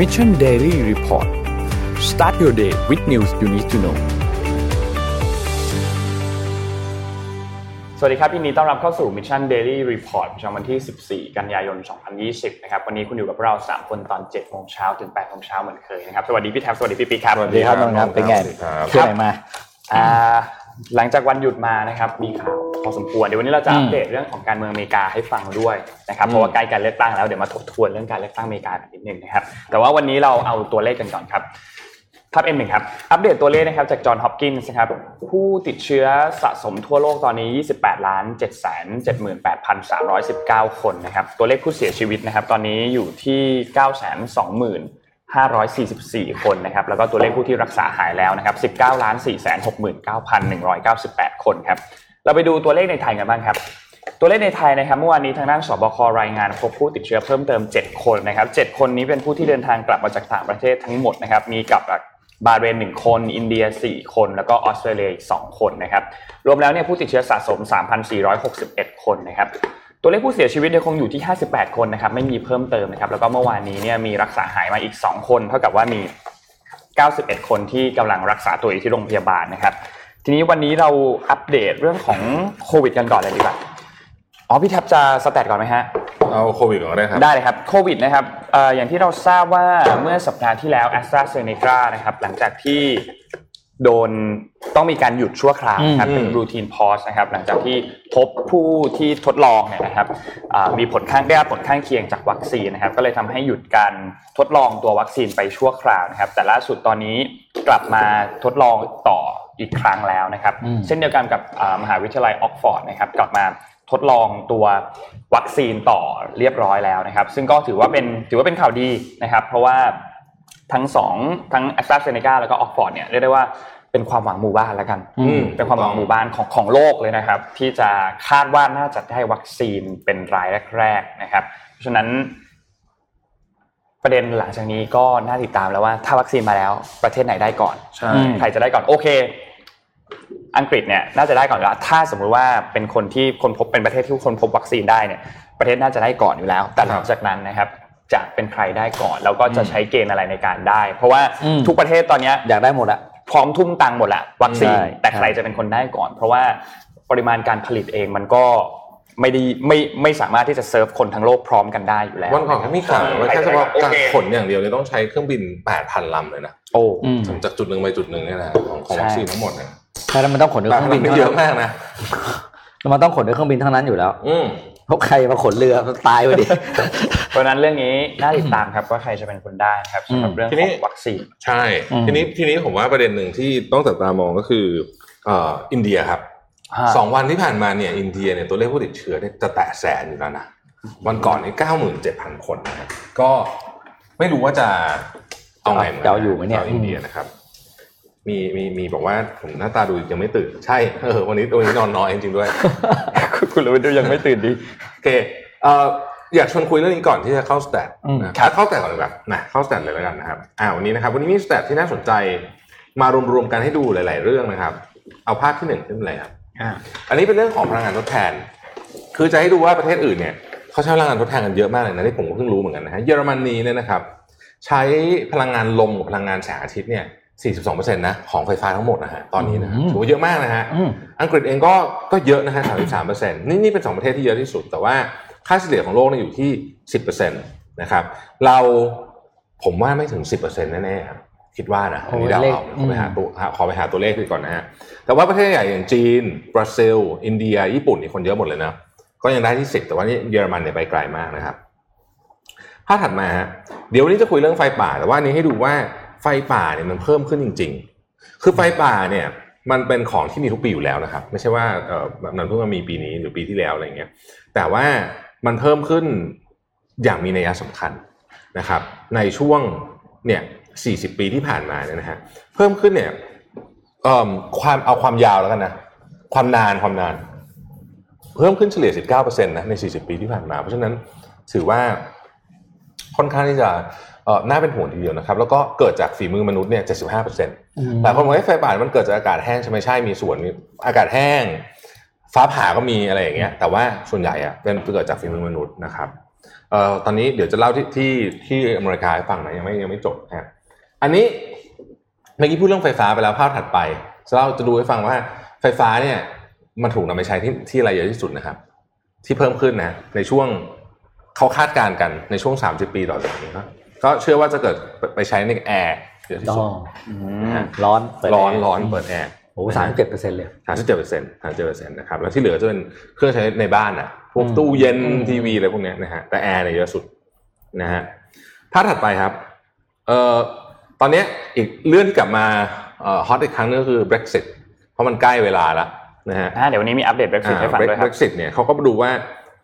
Mission Daily Report start your day with news you need to know สวัสดีครับยินดีต้อนรับเข้าสู่ Mission Daily Report ประจำวันที่ 14 กันยายน 2020 นะครับ วันนี้คุณอยู่กับเรา 3 คนตอน 7 โมงเช้าถึง 8 โมงเช้าเหมือนเคยนะครับ สวัสดีพี่แท็บ สวัสดีพี่ปิ๊กครับ สวัสดีครับน้องครับ เป็นไงสวัสดีครับเที่ยวไหนมา อ่า หลังจากวันหยุดมานะครับมีข่าวพอสมควรเดี๋ยววันนี้เราจะอัปเดตเรื่องของการเมืองอเมริกาให้ฟังด้วยนะครับเพราะว่าใกล้การเลือกตั้งแล้วเดี๋ยวมาทบทวนเรื่องการเลือกตั้งอเมริกากันนิดนึงนะครับแต่ว่าวันนี้เราเอาตัวเลขกันก่อนครับภาพ M1 ครับ อัปเดตตัวเลขนะครับจากจอห์นฮอปกินส์นะครับ ผู้ติดเชื้อสะสมทั่วโลกตอนนี้ 28ล้าน7 7 8 3 1 9 คนนะครับ ตัวเลขผู้เสียชีวิตนะครับ ตอนนี้อยู่ที่ 9 2 544 คนนะครับแล้วก็ตัวเลขผู้ที่รักษาหายแล้วนะครับ19ล้าน4 69,198 คนครับเราไปดูตัวเลขในไทยกันบ้างครับ ตัวเลขในไทยนะครับเมื่อวานนี้ทางด้านสบครายงานพบผู้ติดเชื้อเพิ่มเติม 7 คนนะครับ7คนนี้เป็นผู้ที่เดินทางกลับมาจากต่างประเทศทั้งหมดนะครับมีกับบาเรน1คน อินเดีย 4 คน แล้วก็ออสเตรเลียอีก2คนนะครับรวมแล้วเนี่ยผู้ติดเชื้อสะสม 3,461 คนนะครับ ตัวเลขผู้เสียชีวิตยังคงอยู่ที่ 58 คนนะครับไม่มีเพิ่มเติมนะครับแล้วก็เมื่อวานนี้เนี่ยมีรักษาหายมาอีก 2 คน เท่ากับว่ามี 91 คนที่กำลังรักษาตัวอยู่ที่โรงพยาบาลนะครับ ทีนี้วันนี้เราอัปเดตเรื่องของโควิดกันก่อนเลยดีกว่าอ๋อพี่แท็บจะสแตทก่อนไหมฮะเอาโควิดก่อนก็ได้ครับได้เลยครับโควิดนะครับเอ่ออย่างที่เราทราบว่าเมื่อสัปดาห์ที่แล้ว a s t r a z เซ e c a นะครับหลังจากที่ โดนต้องมีการหยุดชั่วคราวนะครับอืมเป็นรูทีนพอสนะครับหลังจากที่พบผู้ที่ทดลองเนี่ยนะครับอ่ามีผลข้างได้รับผลข้างเคียงจากวัคซีนนะครับก็เลยทำให้หยุดการทดลองตัววัคซีนไปชั่วคราวนะครับแต่ล่าสุดตอนนี้กลับมาทดลองต่ออีกครั้งแล้วนะครับอืมเช่นเดียวกันกับอ่ามหาวิทยาลัยออกซฟอร์ดนะครับกลับมาทดลองตัววัคซีนต่อเรียบร้อยแล้วนะครับ ซึ่งก็ถือว่าเป็นถือว่าเป็นข่าวดีนะครับ เพราะว่า ทั้งสองทั้ง AstraZeneca แล้วก็ออกซฟอร์ดเนี่ยเรียกได้ว่าเป็นความหวังหมู่บ้านแล้วกันอืมเป็นความหวังหมู่บ้านของของโลกเลยนะครับ ที่จะคาดว่าน่าจะได้วัคซีนเป็นรายแรกๆนะครับ เพราะฉะนั้น ประเด็นหลังจากนี้ก็น่าติดตามแล้วว่าถ้าวัคซีนมาแล้วประเทศไหนได้ก่อนใช่ใครจะได้ก่อนโอเค อังกฤษเนี่ยน่าจะได้ก่อนอยู่แล้วถ้าสมมุติว่าเป็นคนที่คนพบเป็นประเทศที่คนพบวัคซีนได้เนี่ย ประเทศน่าจะได้ก่อนอยู่แล้ว แต่หลังจากนั้นนะครับ จะเป็นใครได้ก่อน แล้วก็จะใช้เกณฑ์อะไรในการได้ เพราะว่าอืมทุกประเทศตอนเนี้ยอยากได้หมดอะพร้อมทุ่มตังค์หมดละวัคซีนใช่แต่ใครจะเป็นคนได้ก่อน เพราะว่าปริมาณการผลิตเองมันก็ไม่ได้ไม่ไม่สามารถที่จะเซิร์ฟคนทั้งโลกพร้อมกันได้อยู่แล้ววันก่อนเขามีข่าวว่าแค่เฉพาะโอการเคขนอย่างเดียวเนี่ยต้องใช้เครื่องบิน 8,000ลำเลยนะโอ้อืมถึงจากจุดหนึ่งไปจุดหนึ่งเนี่ยนะของของใช่วัคซีนทั้งหมดเนี่ยใช่แล้วมันต้องขนด้วยแปเคดรื่พัอนงบินลำเยอะมากนะแล้วมันต้องขนด้วยเครื่องบินทั้งนั้นอยู่แล้ว อืมเพราะใครมาขนเรือมันตายไปดิเพราะฉะนั้นเรื่องนี้น่าติดตามครับว่าใครจะเป็นคนได้นะครับสำหรับอืมเรื่องทีขนี้องวัคซีนใช่อืมทีนี้ทีนี้ผมว่าประเด็นหนึ่งที่ต้องจับตามองก็คือเอ่ออินเดียครับสองวันที่ผ่านมาเนี่ยอินเดียเนี่ยตัวเลขผู้ติดเชื้อเนี่ยจะแตะแสนอยู่แล้วนะวันก่อนนี่เก้าหมื่นเจ็ดพันคนนะครับก็ไม่รู้ว่าจะเอาไงเหมือนกันจะเอาอยู่ไหมเนี่ยชาวอินเดียนะครับ มีมีมีบอกว่าผมหน้าตาดูยังไม่ตื่น ใช่เออวันนี้วันนี้นอนน้อยจริงๆด้วย คุณรู้ดูยังไม่ตื่นดีโอเคเอ่ออยากชวนคุยเรื่องนี้ก่อนที่จะเข้า stat อืมนะครับเข้า stat ก่อนเลยแบบนะเข้า stat เลยแล้วกันนะครับอ่าวันนี้นะครับวันนี้มี stat ที่น่าสนใจมารวมๆกันให้ดูหลาย ๆ เรื่องนะครับ เอาภาพที่หนึ่งขึ้นเลยครับอ่าอันนี้เป็นเรื่องของพลังงานทดแทน คือจะให้ดูว่าประเทศอื่นเนี่ยเขาใช้พลังงานทดแทนกันเยอะมากเลยนะที่ผมก็เพิ่งรู้เหมือนกันนะฮะเยอรมนีเนี่ยนะครับ ใช้พลังงานลมกับพลังงานแสงอาทิตย์เนี่ย 42%นะของไฟฟ้าทั้งหมดนะฮะตอนนี้นะฮะอืมถือว่าเยอะมากนะฮะอืมอังกฤษเองก็ก็เยอะนะฮะ33%นี่นี่เป็นสองประเทศที่เยอะที่สุด แต่ว่าค่าเฉลี่ยของโลกเนี่ยอยู่ที่ 10%นะครับ เราผมว่าไม่ถึง 10%แน่ๆครับคิดว่านะอันนี้เดาโอ้เลขเอาขอไปหาตัวหาขอไปหาตัวเลขดูก่อนนะฮะแต่ว่าประเทศใหญ่อย่างจีน บราซิล อินเดีย ญี่ปุ่นนี่คนเยอะหมดเลยนะก็ยังได้ที่สิบแต่ว่านี่เยอรมันเนี่ยไปไกลมากนะครับภาพถัดมาฮะเดี๋ยววันนี้จะคุยเรื่องไฟป่า แต่ว่าอันนี้ให้ดูว่า ไฟป่าเนี่ยมันเพิ่มขึ้นจริง ๆ คือไฟป่าเนี่ย มันเป็นของที่มีทุกปีอยู่แล้วนะครับ ไม่ใช่ว่าเออแบบมันเพิ่งมามีปีนี้หรือปีที่แล้วอะไรเงี้ย แต่ว่ามันเพิ่มขึ้นอย่างมีนัยสำคัญนะครับ ในช่วงเนี่ย 40 ปีที่ผ่านมาเนี่ยนะฮะ เพิ่มขึ้นเนี่ยเอ่อความเอาความยาวแล้วกันนะ ความนานความนาน เพิ่มขึ้นเฉลี่ย 19%นะใน 40 ปีที่ผ่านมา เพราะฉะนั้นถือว่าค่อนข้างที่จะ น่าเป็นห่วงทีเดียวนะครับ แล้วก็เกิดจากฝีมือมนุษย์เนี่ย 75%แต่คนบอกว่าไฟป่ามันเกิดจากอากาศแห้งใช่ไหมใช่มีส่วนมีอากาศแห้ง ฟ้าผ่าก็มีอะไรอย่างเงี้ย แต่ว่าส่วนใหญ่อะเป็นเกิดจากฝีมือมนุษย์นะครับเอ่อตอนนี้เดี๋ยวจะเล่าที่ที่ที่อเมริกาให้ฟังนะยังไม่ยังไม่จบนะฮะอันนี้เมื่อกี้พูดเรื่องไฟฟ้าไปแล้วภาพถัดไปเราจะดูให้ฟังว่าไฟฟ้าเนี่ยมันถูกนำไปใช้ที่ที่อะไรเยอะที่สุดนะครับ ที่เพิ่มขึ้นนะ ในช่วงเขาคาดการณ์กันในช่วง 30 ปีต่อจากนี้ก็ ก็เชื่อว่าจะเกิดไปใช้ในแอร์เยอะที่อ๋อสุดมร้อนเปิดร้อนแร์ร้อนเปิดแอร์โอ้สามสิบเจ็ดเปอร์เซ็นต์เลยสามสิบเจ็ดเปอร์เซ็นต์สามสิบเจ็ดเปอร์เซ็นต์นะครับแล้วที่เหลือจะเป็นเครื่องใช้ในบ้านอะพวกอืมตู้เย็นอืมทีวีอะไรพวกเนี้ยนะฮะแต่แอร์เนี่ยเยอะสุดนะฮะภาพถัดไปครับเอ่อตอนเนี้ยอีกเรื่องที่กลับมาเอ่อฮอตอีกครั้งนึงก็คือ Brexit เพราะมันใกล้เวลาแล้วนะฮะอ่าเดี๋ยววันนี้มีอัปเดต Brexit ให้ฟังด้วยครับ Brexit เนี่ยเขาก็มาดูว่า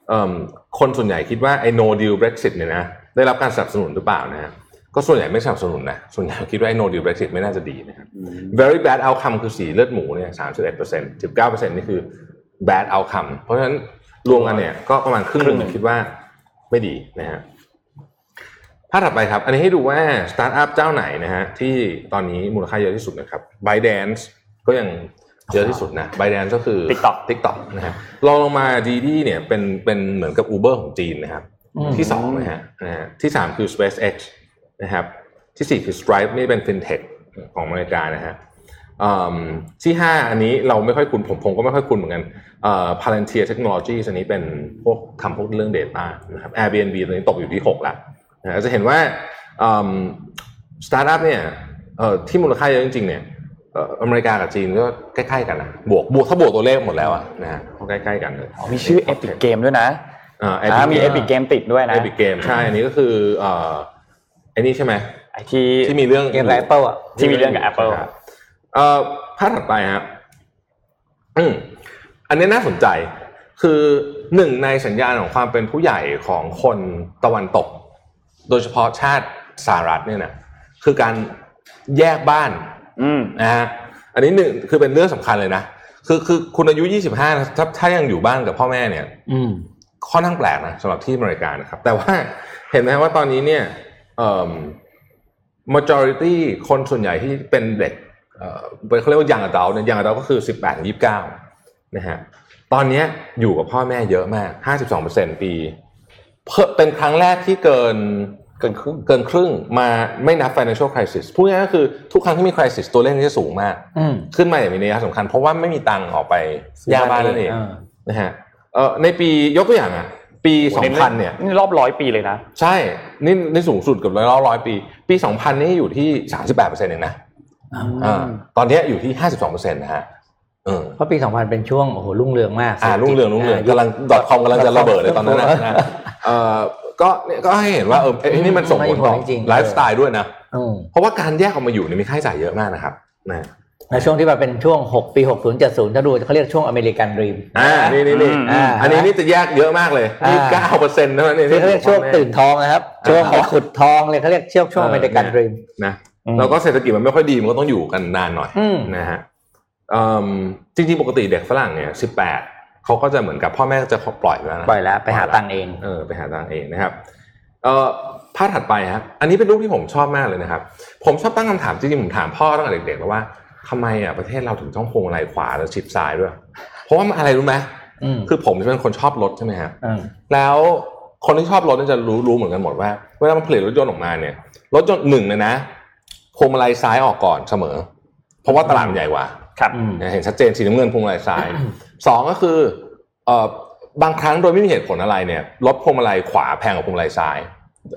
เอิ่มคนส่วนใหญ่คิดว่าไอ้ no deal Brexit เนี่ยนะ ได้รับการสนับสนุนหรือเปล่านะฮะก็ส่วนใหญ่ไม่สนับสนุนนะส่วนใหญ่คิดว่าไอ้ no deal Brexit ไม่น่าจะดีนะครับ very bad outcome คือสีเลือดหมูเนี่ยสามสิบเอ็ดเปอร์เซ็นต์สิบเก้าเปอร์เซ็นต์นี่คือ bad outcome เพราะฉะนั้นรวมกันเนี่ยก็ประมาณครึ่งหครึ่นึ่งหนึ่งงคิดว่าไม่ดีนะฮะภาพถัดไปครับ อันนี้ให้ดูว่าสตาร์ทอัพเจ้าไหนนะฮะที่ตอนนี้มูลค่าเยอะที่สุดนะครับ ByteDance ก็ยังเยอะที่สุดนะ ByteDance ก็คือ TikTok TikTok นะฮะลองลงมาดีดีเนี่ยเป็นเป็นเหมือนกับ Uber ของจีนนะครับอืม ที่สองนะฮะนะฮะที่สามคือ SpaceX นะครับ ที่สี่คือ Stripe นี่เป็น FinTech ของอเมริกานะฮะอืมที่ห้าอันนี้เราไม่ค่อยคุ้นผมผมก็ไม่ค่อยคุ้นเหมือนกันเอ่อ Palantir Technologies อันนี้เป็นพวกทำพวกเรื่อง Data นะครับ Airbnb ตอนนี้ตกอยู่ที่หกละนะฮะจะเห็นว่าสตาร์ทอัพเนี่ยเอ่อที่มูลค่าเยอะจริงๆเนี่ยเอ่ออเมริกากับจีนก็ใกล้ๆกันนะบวกบวกถ้าบวกตัวเลขหมดแล้วอะนะฮะก็ใกล้ๆกันเลยอ๋อมีชื่อ Epic Game ด้วยนะ อ่าอ่า Epic มี Game Epic Game ติดด้วยนะ Epic Game ใช่อันนี้ก็คือเอ่อไอ้นี่ใช่ไหมไอที่ที่มีเรื่องเกมแอปเปิลอะที่มีเรื่องกับ Apple ครับเอ่อภาพถัดไปครับอืมอันนี้น่าสนใจ คือหนึ่งในสัญญาณของความเป็นผู้ใหญ่ของคนตะวันตก โดยเฉพาะชาติสหรัฐเนี่ยนะคือการแยกบ้าน อืมนะฮะอันนี้หนึ่งคือเป็นเรื่องสำคัญเลยนะคือคือคุณอายุ25นะถ้าถ้ายังอยู่บ้านกับพ่อแม่เนี่ย อืม ค่อนข้างแปลกนะสำหรับที่อเมริกานะครับ แต่ว่าเห็นไหมว่าตอนนี้เนี่ยเอ่อ majority คนส่วนใหญ่ที่เป็นเด็กเอ่อเขาเรียกว่ายังอดัลเนี่ยยังอดัลก็คือ 18 29นะฮะตอนเนี้ยอยู่กับพ่อแม่เยอะมาก 52%ปีเพิ่มเป็นครั้งแรกที่เกินเกินครึ่งเกินครึ่งมาไม่นับ financial crisis พูดง่ายๆก็คือทุกครั้งที่มี crisis ตัวเลขนี้จะสูงมากอืมขึ้นมาอย่างมีนัยสำคัญ เพราะว่าไม่มีตังค์ออกไปย่าบ้านนั่นเองานะฮะ เอ่อในปียกตัวอย่างอะ ปี 2000 เนี่ยนี่รอบร้อยปีเลยนะ ใช่นี่นี่สูงสุดเกับร้อยร้อยปี ปี 2000 นี่อยู่ที่ 38เปอร์เซ็นต์เองนะอ่าตอนเนี้ยอยู่ที่ 52เปอร์เซ็นต์นะฮะเออเพราะปี 2000 เป็นช่วงโอ้โหรุ่งเรืองมากอ่ารุ่งเรืองรุ่งเรืองกำลัง .com กำลังจะระเบิดเลยตอนนั้นนะนะเอ่อก็เนี่ยก็ให้เห็นว่าเออไอ้นี่มันส่งผลต่อไลฟ์สไตล์ด้วยนะอืมเพราะว่าการแยกออกมาอยู่เนี่ยมีค่าใช้จ่ายเยอะมากนะครับนะ ในช่วงที่มันเป็นช่วง 6 ปี 60 70 ถ้าดูเขาเรียกช่วง American dream อ่านี่นี่นี่อืมอันนี้นี่จะแยกเยอะมากเลยอ่านี่เก้าเปอร์เซ็นต์เท่านั้นเองที่เขาเรียกช่วงตื่นทองนะครับ ช่วงไปขุดทองเลยเขาเรียกช่วงช่วง American dreamนะอืมแล้วก็เศรษฐกิจมันไม่ค่อยดีมันก็ต้องอยู่กันนานหน่อยอืมนะฮะเอิ่มจริงๆ ปกติเด็กฝรั่งเนี่ยสิบแปดเขาก็จะเหมือนกับพ่อแม่ก็จะปล่อยไปแล้วนะปล่อยแล้วไปหาตังค์เองเออไปหาตังค์เองนะครับเอ่อภาพถัดไปครับอันนี้เป็นรูปที่ผมชอบมากเลยนะครับ ผมชอบตั้งคำถามจริงๆผมถามพ่อตั้งแต่เด็กๆแล้วว่า ทำไมอะประเทศเราถึงต้องพวงมาลัยขวาแล้วชิดซ้ายด้วย เพราะว่ามันอะไรรู้ไหมอืมคือผมจะเป็นคนชอบรถใช่ไหมครับอืมแล้วคนที่ชอบรถเนี่ยจะรู้รู้เหมือนกันหมดว่าเวลามันผลิตรถยนต์ออกมาเนี่ย รถยนต์หนึ่งเลยนะพวงมาลัยซ้ายออกก่อนเสมอ เพราะว่าตลาดมันใหญ่กว่าครับอืมเห็นชัดเจนสีน้ำเงินพวงมาลัยซ้ายสองก็คือเอ่อบางครั้งโดยไม่มีเหตุผลอะไรเนี่ยรถพวงมาลัยขวาแพงกว่าพวงมาลัยซ้าย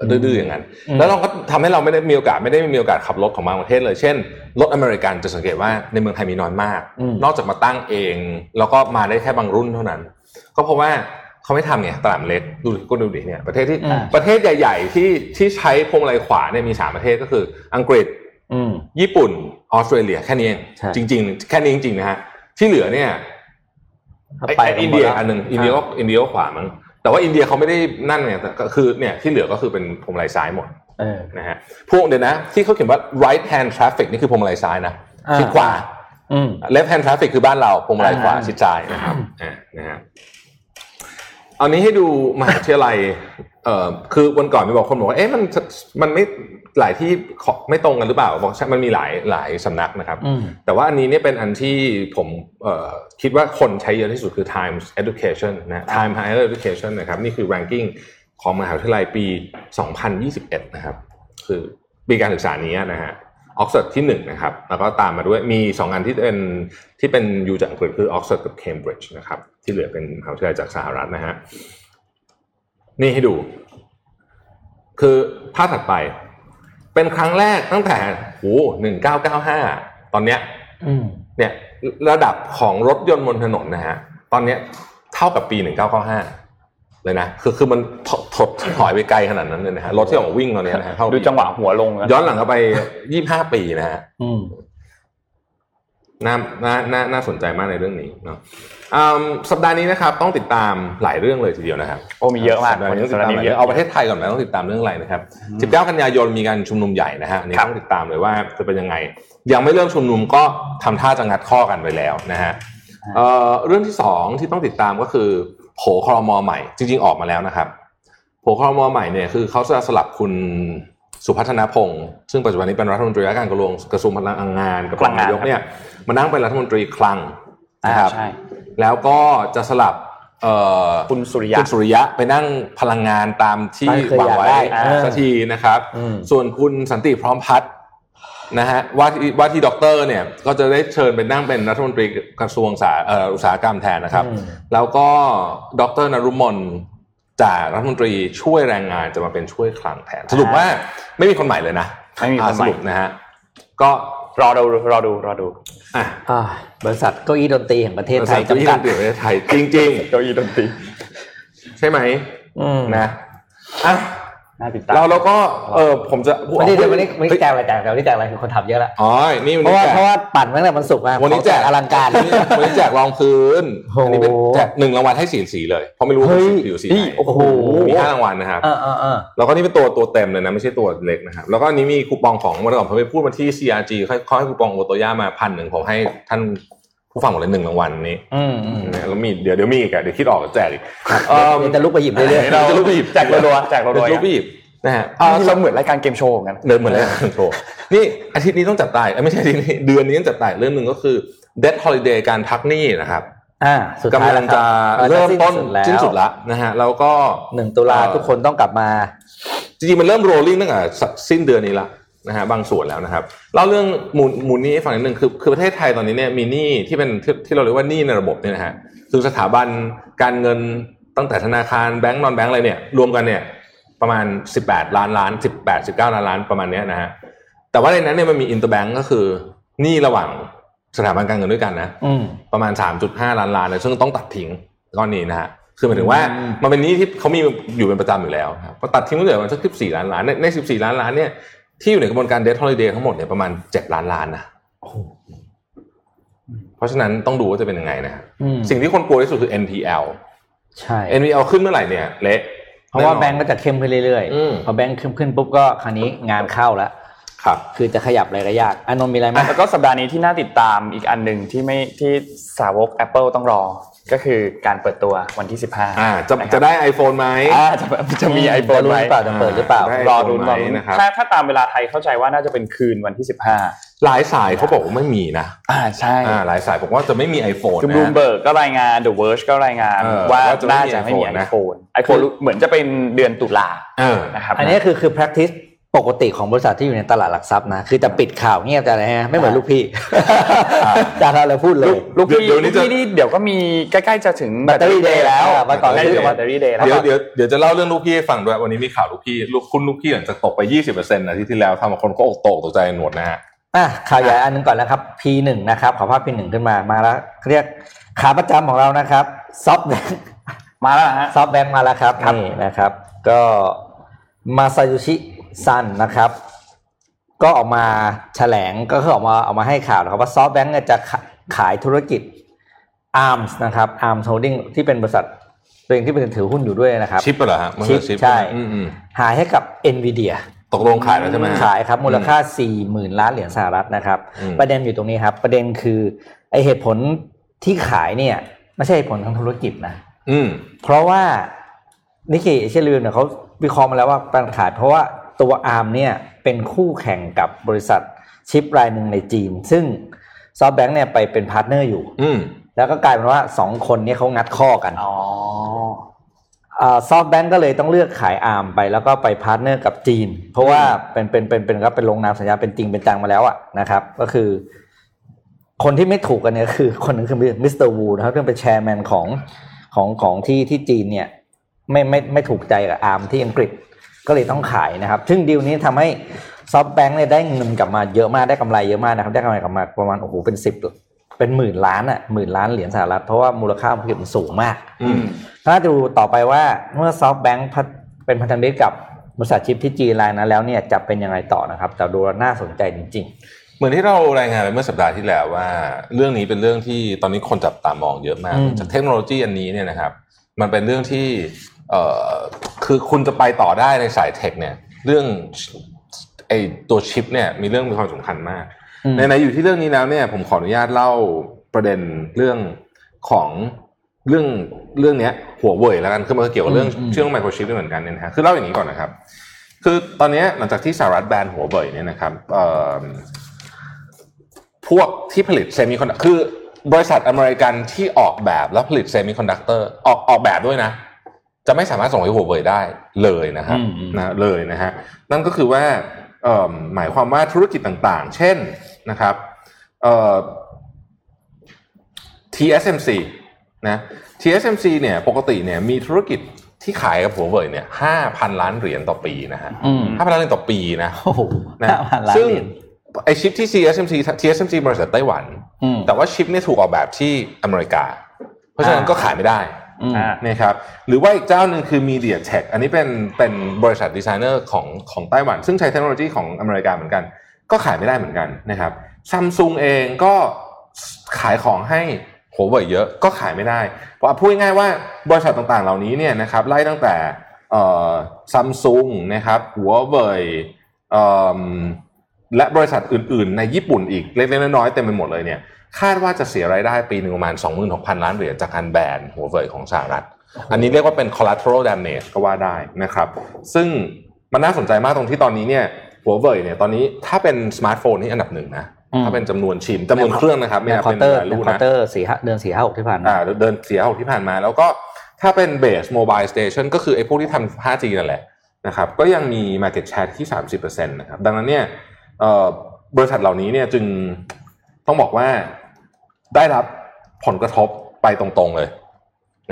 ดื้อๆอย่างนั้นอืมแล้วเราก็ทำให้เราไม่ได้มีโอกาสไม่ได้มีโอกาสขับรถของบางประเทศเลย เช่นรถอเมริกันจะสังเกตว่าในเมืองไทยมีน้อยมากอืมนอกจากมาตั้งเอง แล้วก็มาได้แค่บางรุ่นเท่านั้น ก็เพราะว่าเขาไม่ทำไงตลาดมันเล็กดูดิก็ดูดิเนี่ยประเทศที่อ่าประเทศใหญ่ ๆ ที่ที่ใช้พวงมาลัยขวาเนี่ยมีสามประเทศก็คือ อังกฤษอืมญี่ปุ่นออสเตรเลียแค่นี้เองใช่จริง ๆ แค่นี้จริงๆนะฮะที่เหลือเนี่ยเข้าไอ้ไปไอ้อินเดียอันหนึ่งอินเดียก็อินเดียก็ขวามั้ง แต่ว่าอินเดียเขาไม่ได้นั่นไงแต่ก็คือเนี่ยที่เหลือก็คือเป็นพวงมาลัยซ้ายหมดเออนะฮะพวกเดี๋ยวนะ ที่เขาเขียนว่า right hand traffic นี่คือพวงมาลัยซ้ายนะอ่าชิดขวาอืม left hand traffic คือบ้านเราพวงมาลัยขวาอ่าชิดซ้ายนะครับอ่านะฮะเอานี้ให้ดูมหาวิทยาลัย เอ่อคือวันก่อนมีบอกคนบอกว่าเอ๊ะมันมันไม่หลายที่ขอไม่ตรงกันหรือเปล่าบอกใช่มันมีหลายหลายสำนักนะครับอืมแต่ว่าอันนี้เนี่ยเป็นอันที่ผมเอ่อคิดว่าคนใช้เยอะที่สุดคือ Times Education นะ Time Higher Education นะครับนี่คือ ranking ของมหาวิทยาลัยปี 2021 นะครับ คือปีการศึกษานี้นะฮะออกซฟอร์ดที่หนึ่งนะครับ แล้วก็ตามมาด้วยมีสองอันที่เป็นที่เป็น U จากอังกฤษคือออกซฟอร์ดกับเคมบริดจ์นะครับ ที่เหลือเป็นมหาวิทยาลัยจากสหรัฐนะฮะ นี่ให้ดู คือภาพถัดไป เป็นครั้งแรกตั้งแต่โอ้หนึ่งเก้าเก้าห้าตอนเนี้ยอืมเนี่ยระดับของรถยนต์บนถนนนะฮะ ตอนเนี้ยเท่ากับปี1995เลยนะ คือคือมันถถดถอยไปไกลขนาดนั้นเลยนะฮะ รถที่ออกมาวิ่งตอนเนี้ยนะฮะเท่าดูจังหวะหัวลงนะย้อนหลังเข้าไป25ปีนะฮะอืมน่าน่าน่าน่าสนใจมากในเรื่องนี้เนาะอืม สัปดาห์นี้นะครับต้องติดตามหลายเรื่องเลยทีเดียวนะครับโอ้มีเยอะมากสัปดาห์นี้ต้องสัติปดดาตามห์นี้หลายเยเรื่ออะงเอาประเทศไทยก่อนไหมต้องติดตามเรื่องอะไรนะครับ 19 กันยายนมีการชุมนุมใหญ่นะฮะอันนี่ครับต้องติดตามเลยว่าจะเป็นยังไง ยังไม่เริ่มชุมนุมก็ทำท่าจะงัดข้อกันไปแล้วนะฮะเอ่อเรื่องที่สองที่ต้องติดตามก็คือโผครมใหม่ จริง ๆออกมาแล้วนะครับโผครมใหม่เนี่ยคือเขาจะสลับคุณสุพัฒนพงศ์ซึ่งปัจจุบันนี้เป็นรัฐมนตรีว่าการกระทรวงกระทรวงพลังงานกับพลังงานนายกเนี่ยมานั่งเป็นรัฐมนตรีคลังอ่านะครับใช่ แล้วก็จะสลับเอ่อคุณสุริยะคุณสุริยะไปนั่งพลังงานตามที่ตั้งเคยวางอยากไว้ได้อ่าสักทีนะครับอืมส่วนคุณสันติพร้อมพัฒน์นะฮะว่าที่ว่าที่ด็อกเตอร์เนี่ยก็จะได้เชิญไปนั่งเป็นรัฐมนตรีกระทรวงสาเอ่ออุตสาหกรรมแทนนะครับอืมแล้วก็ดร.นฤมลจากรัฐมนตรีช่วยแรงงานจะมาเป็นช่วยคลังแทน สรุปว่าไม่มีคนใหม่เลยนะไม่มีคนใหม่อ่าสรุปนะฮะก็ รอดูรอดูรอดูอะอ่าบริษัทเก้าอี้ดนตรีแห่งประเทศไทยจำกัดจำกัดประเทศไทยจริงเก้าอี้ดนตรีๆใช่ไหมอืมนะอะ น่าติดตามเราเราก็เออผมจะวันนี้เดี๋ยววันนี้วันนี้แจกอะไรแจกวันนี้แจกอะไรคือคนทำเยอะแล้วอ๋อนี่วันเพราะนี้ว่าแจกเพราะว่าปั่นมาตั้งแต่มันสุกร์มาวันนี้แจกอลังการวันนี้วันนี้แจกรองพื้นโอ้อันนี้เป็นแจกหนึ่งรางวัลให้สีสีเลยเพราะไม่รู้ว่าเฮ้ยสีผิวสีนี่ไหนโอ้โหมีห้ารางวัลนะครับเออเออเออแล้วก็นี่เป็นตัวตัวเต็มเลยนะไม่ใช่ตัวเล็กนะครับแล้วก็อันนี้มีคูปองของเมื่อก่อนผมไปพูดมาที่ CRG เขาเขาให้คูปองโอโตย่ามาพันหนึ่งผมให้ท่าน ผู้ฟังหมดเลยหนึ่งรางวัลนี้อืมอืมนะแล้วมีเดี๋ยวเดี๋ยวมีอีกอะเดี๋ยวคิดออกแจกอีกเดี๋ยวจะลุกไปหยิบเรื่อยๆเราจะรู้ไปหยิบแจกรัวๆแจกรัวๆเดี๋ยวจะรู้ไปหยิบนะฮะอ่าเราเหมือนรายการเกมโชว์เหมือนกันเดินเหมือนเลยโชว์นี่อาทิตย์นี้ต้องจับตายเอ้ยไม่ใช่อาทิตย์นี้เดือนนี้ต้องจับตายเรื่องหนึ่งก็คือ Debt Holiday การพักหนี้นะครับอ่าสุดท้ายกำลังจะแล้วคบเริ่มต้นแล้วสิ้นสุดละนะฮะแล้วก็หนึ่งตุลาเอ่อทุกคนต้องกลับมาจริงๆมันเริ่มโรลลิ่งตั้งแต่สิ้นเดือนนี้ละ นะฮะบางส่วนแล้วนะครับเล่าเรื่องมูลมูลหนี้ให้ฟังนิดนึงคือคือประเทศไทยตอนนี้เนี่ยมีหนี้ที่เป็นที่ที่เราเรียกว่าหนี้ในระบบเนี่ยนะฮะคือสถาบันการเงินตั้งแต่ธนาคารแบงก์ non-bank อะไรเนี่ยรวมกันเนี่ยประมาณ 18 ล้านล้าน 18 19 ล้านล้านประมาณเนี้ยนะฮะแต่ว่าในนั้นเนี่ยมันมี interbank ก็คือหนี้ระหว่างสถาบันการเงินด้วยกันนะอืมประมาณ 3.5 ล้านล้านเลยซึ่งต้องตัดทิ้งก้อนนี้นะฮะคือหมายถึงว่าอืมมันเป็นหนี้ที่เขามีอยู่เป็นประจำอยู่แล้วครับพอตัดทิ้งก็เหลือประมาณสัก14ล้านล้านในใน14ล้านล้านเนี่ย ที่อยู่ในกระบวนการ debt holiday ทั้งหมดเนี่ยประมาณ7ล้านล้านนะเพราะฉะนั้นต้องดูว่าจะเป็นยังไงนะฮะอืมสิ่งที่คนกลัวที่สุดคือ NPL ใช่ NPL ขึ้นเมื่อไหร่เนี่ยเละเพราะว่าน่นอนแบงก์ก็จะเข้มขึ้นเรื่อยอืมๆพอแบงก์เข้มขึ้นปุ๊บก็คราวนี้งานเข้าแล้ว ครับคือจะขยับอะไรก็ยากอานนท์มีอะไรไหมแล้วก็สัปดาห์นี้ที่น่าติดตามอีกอันหนึ่งที่ไม่ที่สาวก Apple ต้องรอก็คือการเปิดตัววันที่ 15อ่าจะนครับจะได้ iPhone ไหมอ่าจะจะมีจะ iPhone รู้ไหมหรือเปล่าจะเปิดหรือเปล่าได้รอรุ้นรอไหมรุ้นนะครับถ้าถ้าตามเวลาไทยเข้าใจว่าน่าจะเป็นคืนวันที่ 15 หลายสายเขาบอกว่าไม่มีนะ อ่าใช่อ่าหลายสายบอกว่าจะไม่มี iPhone คือนะบลูมเบิร์กก็รายงาน The Verge ก็รายงานเออว่าว่าจะไม่น่ามีจะไม่มี iPhone นะ iPhone iPhone เหมือนจะเป็นเดือนตุลาเออนะครับอันนี้คือคือ practice ปกติของบริษัทที่อยู่ในตลาดหลักทรัพย์นะคือจะปิดข่าวเงียบจะอะไรฮะไม่เหมือนลูกพี่จาเราพูดเลย ลูกพี่เดี๋ยวนี้ลูกจะพี่นี่เดี๋ยวก็มีใกล้ๆจะถึง Battery Day แล้ววันก่อน Battery ก็ Day แบตเตอรี่เดย์แล้วเดี๋ยวเดี๋ยวเดี๋ยวจะเล่าเรื่องลูกพี่ให้ฟังด้วยวันนี้มีข่าวลูกพี่ลูกคุณลูกพี่หลังจากตกไป 20%นะที่ที่แล้วทำให้คนก็อกตกตกใจหนวดนะฮะอะข่าวใหญ่อันหนึ่งก่อนแล้วครับ P1 นะครับขอภาพ P1 ขึ้นมามาแล้วเรียกขาประจำของเรานะครับ SoftBank มาแล้วฮะ SoftBank มาแล้วครับครับนี่นะครับ ก็มาซาโยชิ ซันนะครับ ก็ออกมาแถลงก็คือออกมาออกมาให้ข่าวนะครับว่า SoftBank จะขาขายธุรกิจ ARMS นะครับ ARMS Holding ที่เป็นบริษัทตัวเองที่เป็นถือหุ้นอยู่ด้วยนะครับ ชิปเหรอฮะมันชิคือชิปชิปใช่อืมอืมขายให้กับ NVIDIA ตกลงขายแล้วใช่ไหมฮะขายครับมูลค่า 40,000 ล้านเหรียญสหรัฐนะครับอืมประเด็นอยู่ตรงนี้ครับ ประเด็นคือไอเหตุผลที่ขายเนี่ย ไม่ใช่เหตุผลทางธุรกิจนะอืมเพราะว่า Nikkei Asian Review เนี่ยเขาวิเคราะห์มาแล้วว่าการขายเพราะว่า ตัว Arm เนี่ยเป็นคู่แข่งกับบริษัทชิปรายหนึ่งในจีน ซึ่ง SoftBank เนี่ยไปเป็น partner อยู่ อืมแล้วก็กลายเป็นว่าสองคนเนี้ยเขางัดข้อกันอ๋อSoftBank ก็เลยต้องเลือกขาย Arm ไปแล้วก็ไป partner กับจีน เพราะว่าเป็นเป็นเป็นเป็นก็เป็นลงนามสัญญาเป็นจริงเป็นจังมาแล้วอะนะครับ ก็คือ คนที่ไม่ถูกกันเนี่ยคือ คนหนึ่งคือ Mr. Wu นะครับซึ่งเป็น chairman ของของของที่ที่จีนเนี่ย ไม่ไม่ไม่ถูกใจกับ Arm ที่อังกฤษ ก็เลยต้องขายนะครับ ซึ่งดีลนี้ทำให้ SoftBank เนี่ยได้เงินกลับมาเยอะมากได้กำไรเยอะมากนะครับ ได้กำไรกลับมาประมาณโอ้โหเป็นสิบเป็นหมื่นล้านอะหมื่นล้านเหรียญสหรัฐเพราะว่ามูลค่ามันมันสูงมากอืมถ้าดูต่อไปว่าเมื่อซอฟแบงก์เป็นพันธมิตรกับบริษัทชิปที่จีนรายนั้นแล้วเนี่ยจะเป็นยังไงต่อนะครับแต่ดูแล้วน่าสนใจจริงเหมือนที่เรารายงานไปเมื่อสัปดาห์ที่แล้วว่า เรื่องนี้เป็นเรื่องที่ตอนนี้คนจับตามองเยอะมากอืมจากเทคโนโลยีอันนี้เนี่ยนะครับ มันเป็นเรื่องที่เอ่อ คือคุณจะไปต่อได้ในสายเทคเนี่ย เรื่องไอตัวชิปเนี่ยมีเรื่องมีความสำคัญมากอืมในในๆอยู่ที่เรื่องนี้แล้วเนี่ย ผมขออนุญาตเล่าประเด็นเรื่องของเรื่องเรื่องเนี้ยหัวเว่ยแล้วกันคือมันก็เกี่ยวกับเรื่องอืมอืมเรื่องไมโครชิปด้วยเหมือนกันเนี่ยนะฮะคือเล่าอย่างนี้ก่อนนะครับ คือตอนเนี้ยหลังจากที่สหรัฐแบนหัวเว่ยเนี่ยนะครับเอ่อพวกที่ผลิต semiconduc คือบริษัทอเมริกันที่ออกแบบแล้วผลิต semiconductor ออกออกแบบด้วยนะ จะไม่สามารถส่งให้หัวเว่ยได้เลยนะครับอืมอืมนะเลยนะฮะนั่นก็คือว่าเอ่อหมายความว่าธุรกิจต่างๆ เช่นนะครับเอ่อ TSMC นะ TSMC เนี่ยปกติเนี่ยมีธุรกิจที่ขายกับหัวเว่ยเนี่ยห้าพันล้านเหรียญต่อปีนะฮะๆอืมห้าพันล้านเหรียญต่อปีนะโอ้โหนะห้าพันล้านซึ่งเหรียญไอชิปที่ TSMC TSMC บริษัทไต้หวันอืมแต่ว่าชิปเนี่ยถูกออกแบบที่อเมริกา เพราะฉะนั้นอ่าก็ขายไม่ได้อืมอ่า นะครับหรือว่าอีกเจ้าหนึ่งคือ MediaTek อันนี้เป็นเป็นบริษัทดีไซเนอร์ของของไต้หวัน ซึ่งใช้เทคโนโลยีของอเมริกาเหมือนกัน ก็ขายไม่ได้เหมือนกันนะครับซัมซุงเองก็ขายของให้หัวเว่ยเยอะก็ขายไม่ได้เพราะพูดง่ายๆว่าบริษัทต่างๆ เหล่านี้เนี่ยนะครับไล่ตั้งแต่ซัมซุงนะครับหัวเว่ยเอิ่มและบริษัทอื่นๆ ในญี่ปุ่นอีกเล็กๆน้อยๆเต็มไปหมดเลยเนี่ย คาดว่าจะเสียรายได้ปีหนึ่งประมาณ 26,000 ล้านเหรียญจากการแบนหัวเว่ยของสหรัฐ อันนี้เรียกว่าเป็น collateral damage ก็ว่าได้นะครับ ซึ่งมันน่าสนใจมากตรงที่ตอนนี้เนี่ยหัวเว่ยเนี่ยตอนนี้ถ้าเป็นสมาร์ทโฟนนี่อันดับหนึ่งนะอืมถ้าเป็นจำนวนชิ้นจำนวนเครื่องนะครับในไม่นับควอเป็นเตอร์รายในลูกควอนะเตอร์สี่ห้าเดือนสี่ห้าหกที่ผ่านมาอ่าเดินเสียหกที่ผ่านมา แล้วก็ถ้าเป็นเบสโมบายสเตชันก็คือไอ้พวกที่ทำ 5G นั่นแหละนะครับก็ยังมี Market Share ที่ 30%นะครับดังนั้นเนี่ยเอ่อบริษัทเหล่านี้เนี่ยจึงต้องบอกว่า ได้รับผลกระทบไปตรงๆเลย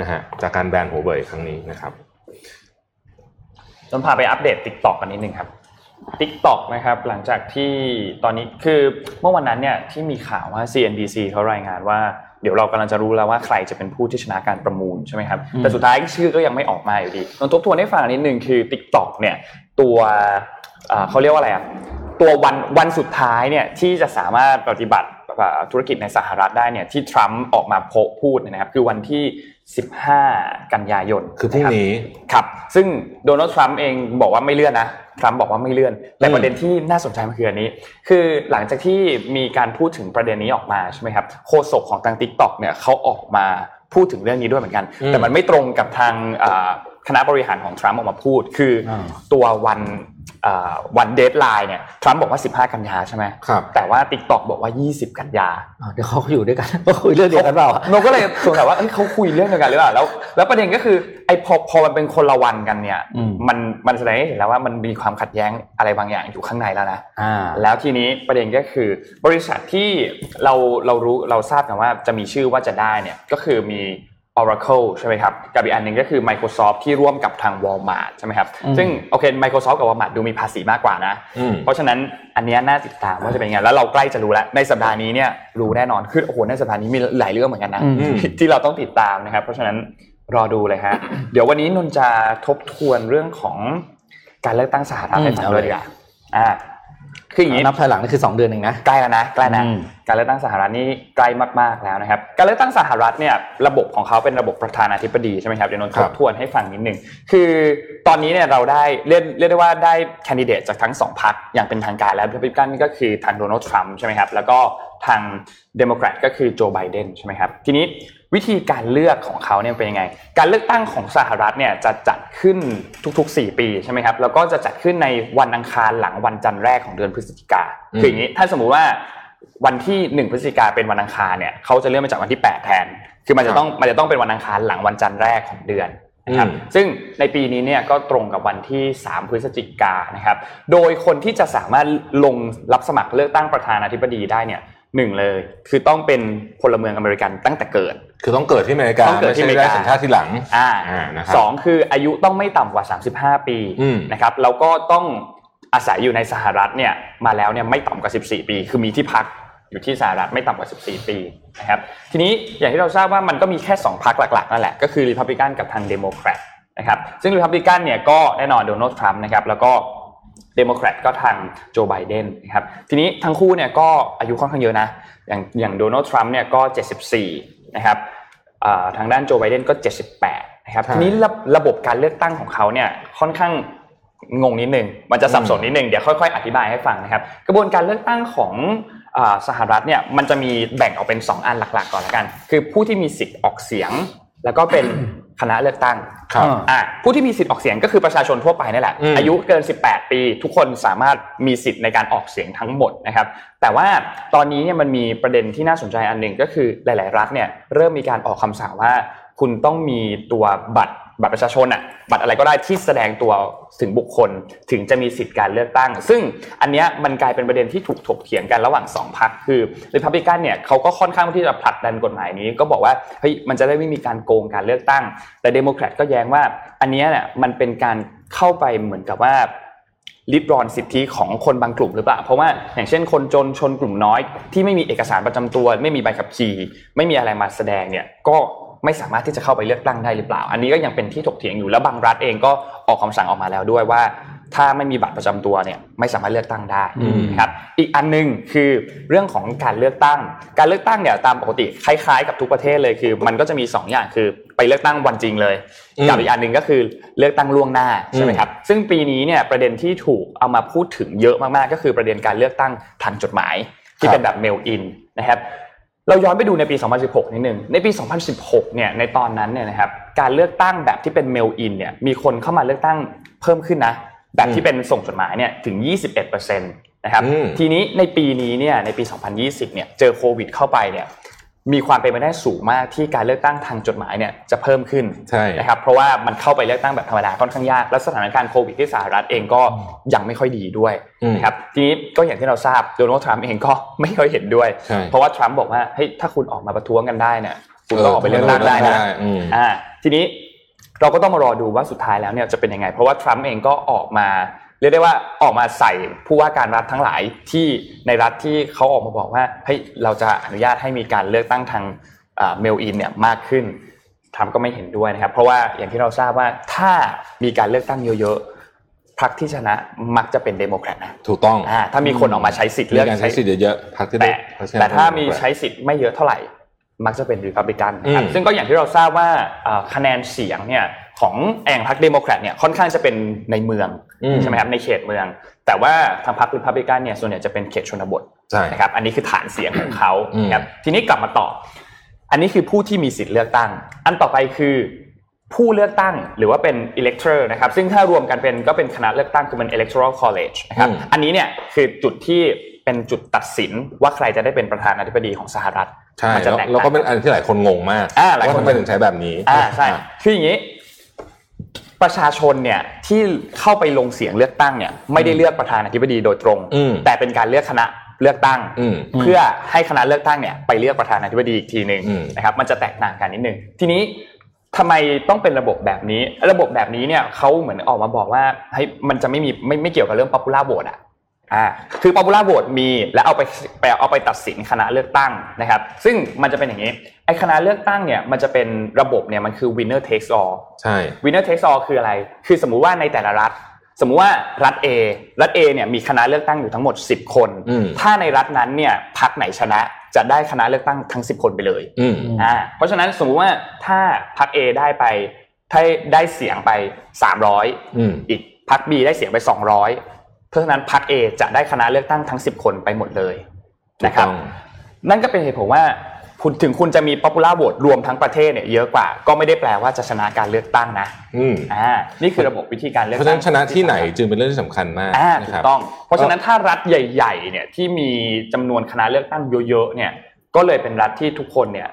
นะฮะจากการแบนหัวเว่ยครั้งนี้นะครับจนพาไปอัปเดต t ิ k t o k กันนิดนึงครับ t ิ k t o k นะครับหลังจากที่ตอนนี้คือเมื่อวันนั้นเนี่ยที่มีข่าวว่า CNBC เขารายงานว่าเดี๋ยวเรากำลังจะรู้แล้วว่าใครจะเป็นผู้ที่ชนะการประมูลใช่ไหมครับอืมแต่สุดท้ายชื่อก็ยังไม่ออกมาอยู่ดีลองทบทวนให้ฟังนิดนึงคือ t ิ k t o k เนี่ยตัวอ่าเขาเรียกว่าอะไรอะ ตัววันวันสุดท้ายเนี่ยที่จะสามารถปฏิบัติธุรกิจในสหรัฐได้เนี่ยที่ทรัมป์ออกมาโพสต์พูดเนยนะครับ คือวันที่ 15 กันยายนคือพรุ่งนี้ครับ ซึ่งโดนัลด์ทรัมป์เองบอกว่าไม่เลื่อนนะทรัมป์บอกว่าไม่เลื่อน แต่อืมประเด็นที่น่าสนใจมันคืออันนี้ คือหลังจากที่มีการพูดถึงประเด็นนี้ออกมาใช่ไหมครับโฆษกของทาง t ิ k t o k เนี่ยเขาออกมาพูดถึงเรื่องนี้ด้วยเหมือนกัน แต่มันไม่ตรงกับทางอ่าคณะบริหารของทรัมป์ออกมาพูด คืออาตัววันอ่า วัน deadline เนี่ยทรัมป์บอกว่า 15 กันยาใช่ไหมครับแต่ว่า TikTok บอกว่า 20 กันยาอ้าวเดี๋ยวเขาอยู่ด้วยกันก็คุยเรื่องเดียวกันเปล่านนท์ก็เลยสงสัยว่าเอ้ยเขาคุยเรื่องเดียวกันหรือเปล่าแล้ว แล้วประเด็นก็คือไอ้พอพอมันเป็นคนละวันกันเนี่ยอืมมันมันแสดงให้เห็นแล้วว่ามันมีความขัดแย้งอะไรบางอย่างอยู่ข้างในแล้วนะอ่าแล้วทีนี้ประเด็นก็คือบริษัทที่เราเรารู้เราทราบกันว่าจะมีชื่อว่าจะได้เนี่ยก็คือมี Oracle ใช่ไหมครับกับอีกอันหนึ่งก็คือ Microsoft ที่ร่วมกับทาง Walmart ใช่ไหมครับอืมซึ่งโอเค Microsoft กับ Walmart ดูมีภาษีมากกว่านะอืมเพราะฉะนั้นอันเนี้ยน่าติดตามว่าจะเป็นยังไงแล้วเราใกล้จะรู้แล้ว ในสัปดาห์นี้เนี่ยรู้แน่นอนคือโอ้โหในสัปดาห์นี้มีหลายเรื่องเหมือนกันนะอืมที่เราต้องติดตามนะครับ เพราะฉะนั้นรอดูเลยฮะเดี๋ยววันนี้นนท์จะทบทวนเรื่องของการเลือกตั้งสหรัฐให้ฟังด้วยดีกว่าอ่า คืออย่างนี้นับถอยหลังนี่คือ 2 เดือนเองนะใกล้แล้วนะใกล้นะอืมการเลือกตั้งสหรัฐนี่ใกล้มากๆแล้วนะครับการเลือกตั้งสหรัฐเนี่ยระบบของเขาเป็นระบบประธานาธิบดีใช่ไหมครับเดี๋ยวนนท์คทรับบทวนให้ฟังนิดนึงคือตอนนี้เนี่ยเราได้เรียกเรียกได้ว่าได้แคนดิเดตจากทั้งสองพรรคอย่างเป็นทางการแล้วรีพับลิกันก็คือทางโดนัลด์ทรัมป์ใช่ไหมครับแล้วก็ทางเดโมแครตก็คือโจไบเดนใช่ไหมครับทีนี้ วิธีการเลือกของเขาเนี่ยเป็นยังไง การเลือกตั้งของสหรัฐเนี่ยจะจัดขึ้นทุกๆ 4 ปีใช่ไหมครับ แล้วก็จะจัดขึ้นในวันอังคารหลังวันจันทร์แรกของเดือนพฤศจิกาอืมคืออย่างนี้ ถ้าสมมุติว่าวันที่หนึ่งพฤศจิกาเป็นวันอังคารเนี่ยเขาจะเลื่อนมาจากวันที่แปดแทน คือมันจะต้องมันจะต้องเป็นวันอังคารหลังวันจันทร์แรกของเดือนนะครับอืมซึ่งในปีนี้เนี่ยก็ตรงกับวันที่ 3 พฤศจิกายนนะครับ โดยคนที่จะสามารถลงรับสมัครเลือกตั้งประธานาธิบดีได้เนี่ย หนึ่งเลย คือต้องเป็นพลเมืองอเมริกันตั้งแต่เกิด คือต้องเกิดที่อเมริกาต้องเกิดที่อเมริกาไใช่ได้สัญชาติที่หลังอ่าอ่านะครับสองคืออายุต้องไม่ต่ำกว่า 35 ปีอืมนะครับแล้วก็ต้องอาศัยอยู่ในสหรัฐเนี่ยมาแล้วเนี่ยไม่ต่ำกว่า 14 ปี คือมีที่พักอยู่ที่สหรัฐไม่ต่ำกว่า 14 ปีนะครับทีนี้อย่างที่เราทราบว่ามันก็มีแค่ 2พรรคหลักๆนั่นแหละก็คือริพับลิกันกับทางเดโมแครตนะครับซึ่งริพับลิกันเนี่ยก็แน่นอนโดนัลด์ทรัมป์นะครับแล้วก็ เดโมแครตก็ทางโจไบเดนนะครับทีนี้ทั้งคู่เนี่ยก็อายุค่อนข้างเยอะนะ อย่างอย่างโดนัลด์ทรัมป์เนี่ยก็ 74 นะครับอ่าทางด้านโจไบเดนก็ 78 นะครับใช่ทีนี้ระระบบการเลือกตั้งของเขาเนี่ยค่อนข้างงงนิดนึงมันจะสับสนนิดนึงเดี๋ยวค่อยๆ อธิบายให้ฟังนะครับ กระบวนการเลือกตั้งของอ่าสหรัฐเนี่ยมันจะมีแบ่งออกเป็น 2 อันหลักๆ ก่อนละกัน คือผู้ที่มีสิทธิ์ออกเสียง แล้วก็เป็นคณะเลือกตั้งครับอ่าผู้ที่มีสิทธิ์ออกเสียงก็คือประชาชนทั่วไปนี่แหละอืมอายุเกิน 18 ปี ทุกคนสามารถมีสิทธิ์ในการออกเสียงทั้งหมดนะครับ แต่ว่าตอนนี้เนี่ยมันมีประเด็นที่น่าสนใจอันหนึ่งก็คือหลาย ๆ รัฐเนี่ยเริ่มมีการออกคำสั่งว่า คุณต้องมีตัวบัตร บัตรประชาชนอะบัตรอะไรก็ได้ที่แสดงตัวถึงบุคคล ถึงจะมีสิทธิ์การเลือกตั้ง ซึ่งอันเนี้ยมันกลายเป็นประเด็นที่ถูกถกเถียงกันระหว่างสองพรรคคือริพับลิกันเนี่ยเขาก็ค่อนข้างที่จะผลักดันกฎหมายนี้ ก็บอกว่าเฮ้ยมันจะได้ไม่มีการโกงการเลือกตั้ง แต่เดโมแครตก็แย้งว่า อันเนี้ยเนี่ยมันเป็นการเข้าไปเหมือนกับว่าริดรอนสิทธิของคนบางกลุ่มหรือเปล่า เพราะว่าอย่างเช่นคนจนชนกลุ่มน้อย ที่ไม่มีเอกสารประจำตัว ไม่มีใบขับขี่ไม่มีอะไรมาแสดงเนี่ยก็ ไม่สามารถที่จะเข้าไปเลือกตั้งได้หรือเปล่า อันนี้ก็ยังเป็นที่ถกเถียงอยู่แล้วบางรัฐเองก็ออกคำสั่งออกมาแล้วด้วยว่า ถ้าไม่มีบัตรประจำตัวเนี่ยไม่สามารถเลือกตั้งได้อืมนะครับอีกอันหนึงคือเรื่องของการเลือกตั้ง การเลือกตั้งเนี่ยตามปกติคล้ายๆ กับทุกประเทศเลยคือ มันก็จะมีสองอย่างคือไปเลือกตั้งวันจริงเลยอืมกับอีกอันหนึ่งก็คือเลือกตั้งล่วงหน้าใช่ไหมอืมครับซึ่งปีนี้เนี่ยประเด็นที่ถูกเอามาพูดถึงเยอะมากๆ ก็คือประเด็นการเลือกตั้งทางจดหมายที่เป็นแบบเมลอินนะครับ เราย้อนไปดูในปี 2016 นิดนึง ในปี 2016 เนี่ย ในตอนนั้นเนี่ยนะครับ การเลือกตั้งแบบที่เป็นเมลอินเนี่ย มีคนเข้ามาเลือกตั้งเพิ่มขึ้นนะ แบบที่เป็นส่งจดหมายเนี่ยถึง 21%นะครับอืมทีนี้ในปีนี้เนี่ย ในปี 2020 เนี่ย เจอโควิดเข้าไปเนี่ย มีความเป็นไปได้สูงมากที่การเลือกตั้งทางจดหมายเนี่ยจะเพิ่มขึ้นใช่นะครับเพราะว่ามันเข้าไปเลือกตั้งแบบธรรมดาค่อนข้างยากและสถานการณ์โควิดที่สหรัฐเองก็ยังไม่ค่อยดีด้วยอืมนะครับทีนี้ก็อย่างที่เราทราบโดนัลด์ทรัมป์เองก็ไม่ค่อยเห็นด้วยใช่เพราะว่าทรัมป์บอกว่าเฮ้ยถ้าคุณออกมาประท้วงกันได้เนี่ยคุณก็ออกไปเลือกตั้งได้นะอืมอ่าทีนี้เราก็ต้องมารอดูว่าสุดท้ายแล้วเนี่ยจะเป็นยังไง เพราะว่าทรัมป์เองก็ออกมา เรียกได้ว่าออกมาใส่ผู้ว่าการรัฐทั้งหลายที่ในรัฐที่เขาออกมาบอกว่าเฮ้ยเราจะอนุญาตให้มีการเลือกตั้งทาง mail-in เนี่ยมากขึ้นทรัมป์ก็ไม่เห็นด้วยนะครับ เพราะว่าอย่างที่เราทราบว่าถ้ามีการเลือกตั้งเยอะๆพรรคที่ชนะมักจะเป็นเดโมแครตนะถูกต้องอ่าถ้ามีคนออกมาใช้สิทธิ์มีเลือกการใช้สิทธิ์เยอะๆพรรคที่แต่ได้พรรคที่ได้แต่ถ้ามีเป็นใช้สิทธิ์ไม่เยอะเท่าไหร่ มักจะเป็นรีพับลิกันนะครับอืมซึ่งก็อย่างที่เราทราบว่าเอ่อคะแนนเสียงเนี่ย ของแองพรรคเดโมแครตเนี่ยค่อนข้างจะเป็นในเมืองอืมใช่ไหมครับในเขตเมือง แต่ว่าทางพรรครีพับลิกันเนี่ยส่วนใหญ่จะเป็นเขตชนบทใช่นะครับอันนี้คือฐานเสียงของเขาอืมนะครับทีนี้กลับมาต่อ อันนี้คือผู้ที่มีสิทธิ์เลือกตั้ง อันต่อไปคือผู้เลือกตั้งหรือว่าเป็น elector นะครับซึ่งถ้ารวมกันเป็นก็เป็นคณะเลือกตั้งคือเป็น electoral college นะครับอืมอันนี้เนี่ยคือจุดที่เป็นจุดตัดสินว่าใครจะได้เป็นประธานาธิบดีของสหรัฐใช่มัจะแล้วแตกแล้วต่างก็เป็นอันที่หลายคนงงมากอ่าหลายคนว่าทำไมถึงใช้แบบนี้อ่าใช่คืออย่างนี้ ประชาชนเนี่ยที่เข้าไปลงเสียงเลือกตั้งเนี่ยไม่ได้เลือกประธานาธิบดีโดยตรงอืมแต่เป็นการเลือกคณะเลือกตั้งอืมเพื่อให้คณะเลือกตั้งเนี่ยไปเลือกประธานาธิบดีอีกทีหนึ่งอืมนะครับมันจะแตกต่างกันนิดนึงทีนี้ทำไมต้องเป็นระบบแบบนี้ ระบบแบบนี้เนี่ยเขาเหมือนออกมาบอกว่าเฮ้ยมันจะไม่มีไม่ไม่เกี่ยวกับเรื่อง popular vote อะ อ่าคือ popular vote มีแล้วเอาไปไปเอาไปตัดสินคณะเลือกตั้งนะครับ ซึ่งมันจะเป็นอย่างนี้ไอ้คณะเลือกตั้งเนี่ยมันจะเป็นระบบเนี่ยมันคือ winner takes all ใช่ winner takes all คืออะไร คือสมมุติว่าในแต่ละรัฐ สมมุติว่ารัฐ A รัฐ A เนี่ยมีคณะเลือกตั้งอยู่ทั้งหมด 10 คนอืมถ้าในรัฐนั้นเนี่ยพรรคไหนชนะจะได้คณะเลือกตั้งทั้ง 10 คนไปเลยอืมอ่าเพราะฉะนั้นสมมุติว่าถ้าพรรค A ได้ไปถ้าได้เสียงไป 300อืมอีกพรรค B ได้เสียงไป 200 เพราะฉะนั้นพรรค A จะได้คณะเลือกตั้งทั้ง 10 คนไปหมดเลยนะครับถูกต้องนั่นก็เป็นเหตุผลว่าคุณถึงคุณจะมี popular vote รวมทั้งประเทศเนี่ยเยอะกว่า ก็ไม่ได้แปลว่าจะชนะการเลือกตั้งนะอืมอ่านี่คือระบบวิธีการเลือกเพราะฉะนั้นชนะที่ไหนจึงเป็นเรื่องที่สำคัญมากอ่านะถูครักบต้อง เพราะฉะนั้นถ้ารัฐใหญ่ ๆ เนี่ยที่มีจำนวนคณะเลือกตั้งเยอะๆเนี่ย ก็เลยเป็นรัฐที่ทุกคนเนี่ย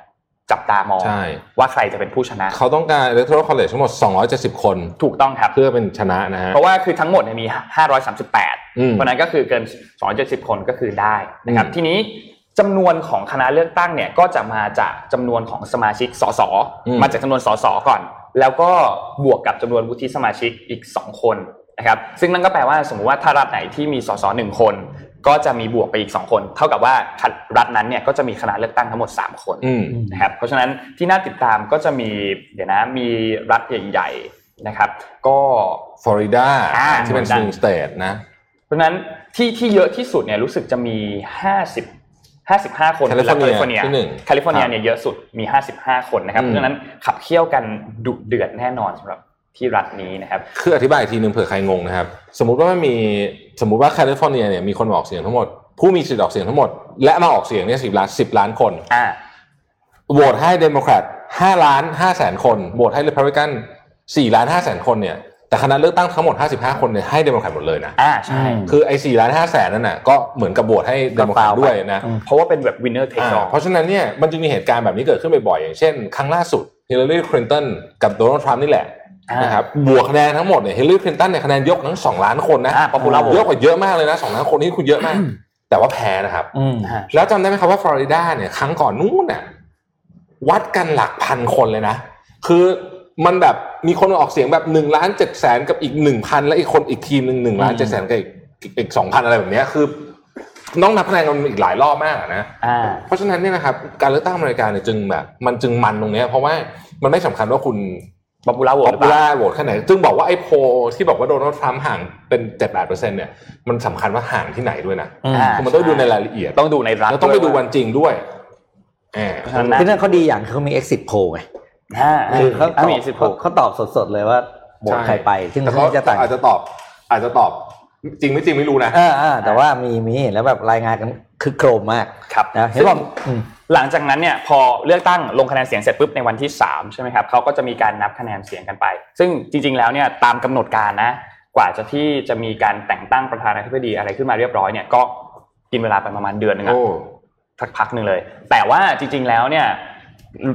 จับตามองใช่ว่าใครจะเป็นผู้ชนะ เขาต้องการ electoral college ทั้งหมด 270 คน ถูกต้องครับเพื่อเป็นชนะนะฮะเพราะว่าคือทั้งหมดเนี่ยมี 538อืมเพราะฉะนั้นก็คือเกิน 270 คนก็คือได้นะครับอืมทีนี้จำนวนของคณะเลือกตั้งเนี่ยก็จะมาจากจำนวนของสมาชิกสสอืมมาจากจำนวนสสก่อน แล้วก็บวกกับจำนวนวุฒิสมาชิกอีก 2 คนนะครับซึ่งนั่นก็แปลว่าสมมุติว่าถ้ารัฐไหนที่มีสสหนึ่งคน ก็จะมีบวกไปอีก 2 คน เท่ากับว่ารัฐนั้นเนี่ยก็จะมีคณะเลือกตั้งทั้งหมด 3 คนอืมนะครับเพราะฉะนั้นที่น่าติดตามก็จะมีเดี๋ยวนะมีรัฐใหญ่ๆนะครับ ก็ฟลอริดาอ่าที่เป็นเหมือนกัน swing state นะเพราะฉะนั้นที่ที่เยอะที่สุดเนี่ยรู้สึกจะมี 50 55 คนแคลิฟอร์เนียแคลิฟอร์เนียที่หนึ่งแคลิฟอร์เนียเนี่ยเยอะสุดมี 55 คนนะครับอืมเพราะฉะนั้นขับเคี่ยวกันดุเดือดแน่นอนสำหรับ ที่รัฐนี้นะครับ คืออธิบายอีกทีหนึ่งเผื่อใครงงนะครับ สมมุติว่ามันมีสมมุติว่าแคลิฟอร์เนียเนี่ยมีคนมาออกเสียงทั้งหมด ผู้มีสิทธิ์ออกเสียงทั้งหมด และมาออกเสียงเนี่ยสิบล้านสิบล้านคนอ่าโหวตให้เดโมแครตห้าล้านห้าแสนคนโหวตให้รีพับลิกันสี่ล้านห้าแสนคนเนี่ยแต่คณะเลือกตั้งทั้งหมดห้าสิบห้าคนเนี่ยให้เดโมแครตหมดเลยนะ อ่าใช่อืมคือไอ้สี่ล้านห้าแสนนั่นน่ะก็เหมือนกับโหวตให้เดโมแครตด้วยนะอืมเพราะว่าเป็นแบบ winner take อ่า all เพราะฉะนั้นเนี่ยมันจึงมีเหตุการณ์แบบนี้เกิดขึ้นบ่อยๆ อย่างเช่น ครั้งล่าสุดฮิลลารีคลินตันกับโดนัลด์ทรัมป์นี่แหละอ่า นนะครับบวกคะแนนทั้งหมดเนี่ยฮิลลารีคลินตันเนี่ยคะแนนยกทั้งสองล้านคนนะอ่า popular vote เยอะกว่าเยอะมากเลยนะสองล้านคนนี่คุณเยอะมาก แต่ว่าแพ้นะครับอืมอ่าแล้วจำได้ไหมครับว่าฟลอริดาเนี่ยครั้งก่อนนู้นน่ะวัดกันหลักพันคนเลยนะ คือมันแบบมีคนออกเสียงแบบหนึ่งล้านเจ็ดแสนกับอีกหนึ่งพันและอีกคนอีกทีมหนึ่งหนึ่งล้านเจ็ดแสนกับอีกอีกสองพันอะไรแบบเนี้ยคือต้องนับคะแนนกันอีกหลายรอบมากอะนะอ่าเพราะฉะนั้นเนี่ยนะครับการเลือกตั้งอเมริกาเนี่ยจึงแบบ มันจึงมันตรงเนี้ยเพราะว่ามันไม่สำคัญว่าคุณ popular ป๊ vote อหรือปเปล่าล่าโหวตแค่ไหนจึงบอกว่าไอ้โพลที่บอกว่าโดนัลด์ทรัมป์ห่างเป็นเจ็ดแปดเปอร์เซ็นต์เนี่ย มันสำคัญว่าห่างที่ไหนด้วยนะอืมอ่าคือมันต้องดูในรายละเอียด ต้องดูในรัฐแล้วต้องไปดูยาวันจริงด้วยแหมเพราะฉะนั้นนะที่นั่นเขาดีอย่างคือเขามี exit poll ไงอ่าคือเขาตอบมีสิบหเขากเขาตอบสดๆเลยว่าโหวตใครไป ซึ่งแต่เขาเขาจะต่างอาจจะตอบ อาจจะตอบ จริงไม่จริงไม่รู้นะอ่าอ่าแต่ว่ามีมีเห็นแล้วแบบรายงานกันคือโครมมากครับนะเห็นบอกอืมหลังจากนั้นเนี่ยพอเลือกตั้งลงคะแนนเสียงเสร็จปุ๊บในวันที่3ใช่ไหมครับเขาก็จะมีการนับคะแนนเสียงกันไป ซึ่งจริง ๆ แล้วเนี่ยตามกำหนดการนะ กว่าจะที่จะมีการแต่งตั้งประธานาธิบดีอะไรขึ้นมาเรียบร้อยเนี่ยก็กินเวลาไปประมาณเดือนหนึงอะโอ้สักพักหนึ่งเลย แต่ว่าจริง ๆ แล้วเนี่ย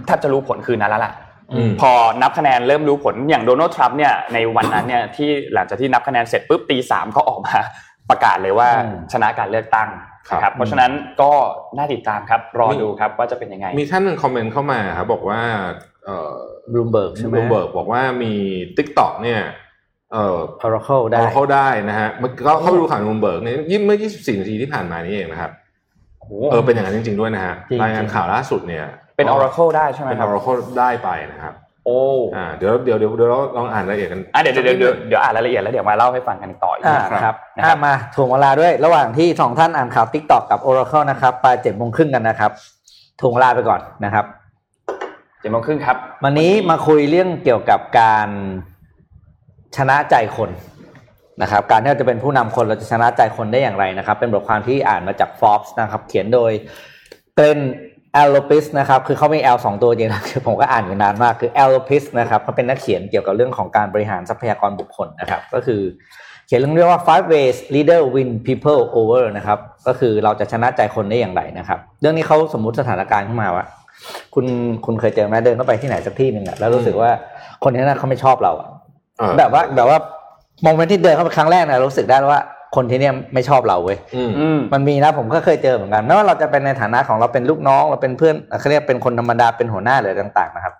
แทบจะรู้ผลคืนนั้นแล้วล่ะอืม พอนับคะแนนเริ่มรู้ผลอย่างโดนัลด์ทรัมป์เนี่ยในวันนั้นเนี่ยที่หลังจากที่นับคะแนนเสร็จปุ๊บตีสามก็ออกมาประกาศเลยว่าอืมชนะการเลือกตั้งครับนะครับเพราะฉะนั้นก็น่าติดตามครับรอดูครับว่าจะเป็นยังไง มีท่านหนึ่งคอมเมนต์เข้ามาครับบอกว่าเอ่อบลูมเบิร์กใช่ไหมลูเบิร์กบอกว่ามี TikTok เนี่ยเอ่อ Oracle ได้เอาเข้าได้นะฮะมันก็เข้าไปดูข่าวลูเบิร์กเนี่ยยิ่งเมื่อ 24 นาทีที่ผ่านมานี้เองนะครับโอ้โหเออเป็นอย่างนั้นจริง ๆด้วยนะฮะจริงๆรายงานข่าวล่าสุดเนี่ย เป็น Oracle ได้ใช่ไหมเป็น ครับ Oracle ได้ไปนะครับโอ้อ่าเดี๋ยวเดี๋ยวเดี๋ยวเดี๋ยวเราลองอ่านรายละเอียดกัน อะเดี๋ยวเดี๋ยวเดี๋ยวเดี๋ยวอ่านรายละเอียดแล้วเดี๋ยวมาเล่าให้ฟังกันต่ออีกอ่านะครับครับนะครัอ่าบ มาถ่วงเวลาด้วย ระหว่างที่สองท่านอ่านข่าว TikTok กับ Oracle นะครับไปเจ็ดโมงครึ่งกันนะครับถ่วงเวลาไปก่อนนะครับ เจ็ดโมงครึ่งครับ วันนี้มาคุยเรื่องเกี่ยวกับการชนะใจคนนะครับ การที่เราจะเป็นผู้นำคนเราจะชนะใจคนได้อย่างไรนะครับ เป็นบทความที่อ่านมาจาก Forbes นะครับ เขียนโดย Glenn Llopis นะครับคือเขามี L สองตัวจริงนะคือผมก็อ่านอยู่นานมากคือ Llopis นะครับเขาเป็นนักเขียนเกี่ยวกับเรื่องของการบริหารทรัพยากรบุคคลนะครับ ก็คือเขียนเรื่องเรียกว่า five ways leader win people over นะครับ ก็คือเราจะชนะใจคนได้อย่างไรนะครับ เรื่องนี้เขาสมมุติสถานการณ์ขึ้นมาว่าคุณคุณเคยเจอไหมเดินเข้าไปที่ไหนสักที่หนึ่งอะแล้วรู้สึกว่าคนที่นั่นเขาไม่ชอบเราอะเออแบบว่าแบบว่าโมเมนต์ที่เดินเข้าไปครั้งแรกนะรู้สึกได้ว่า คนที่เนี่ยไม่ชอบเราเว้ยอืมอืมมันมีนะผมก็เคยเจอเหมือนกันไม่ว่าเราจะเป็นในฐานะของเราเป็นลูกน้องเราเป็นเพื่อนเขาเรียกเป็นคนธรรมดาเป็นหัวหน้าหรือต่าง ๆ นะครับ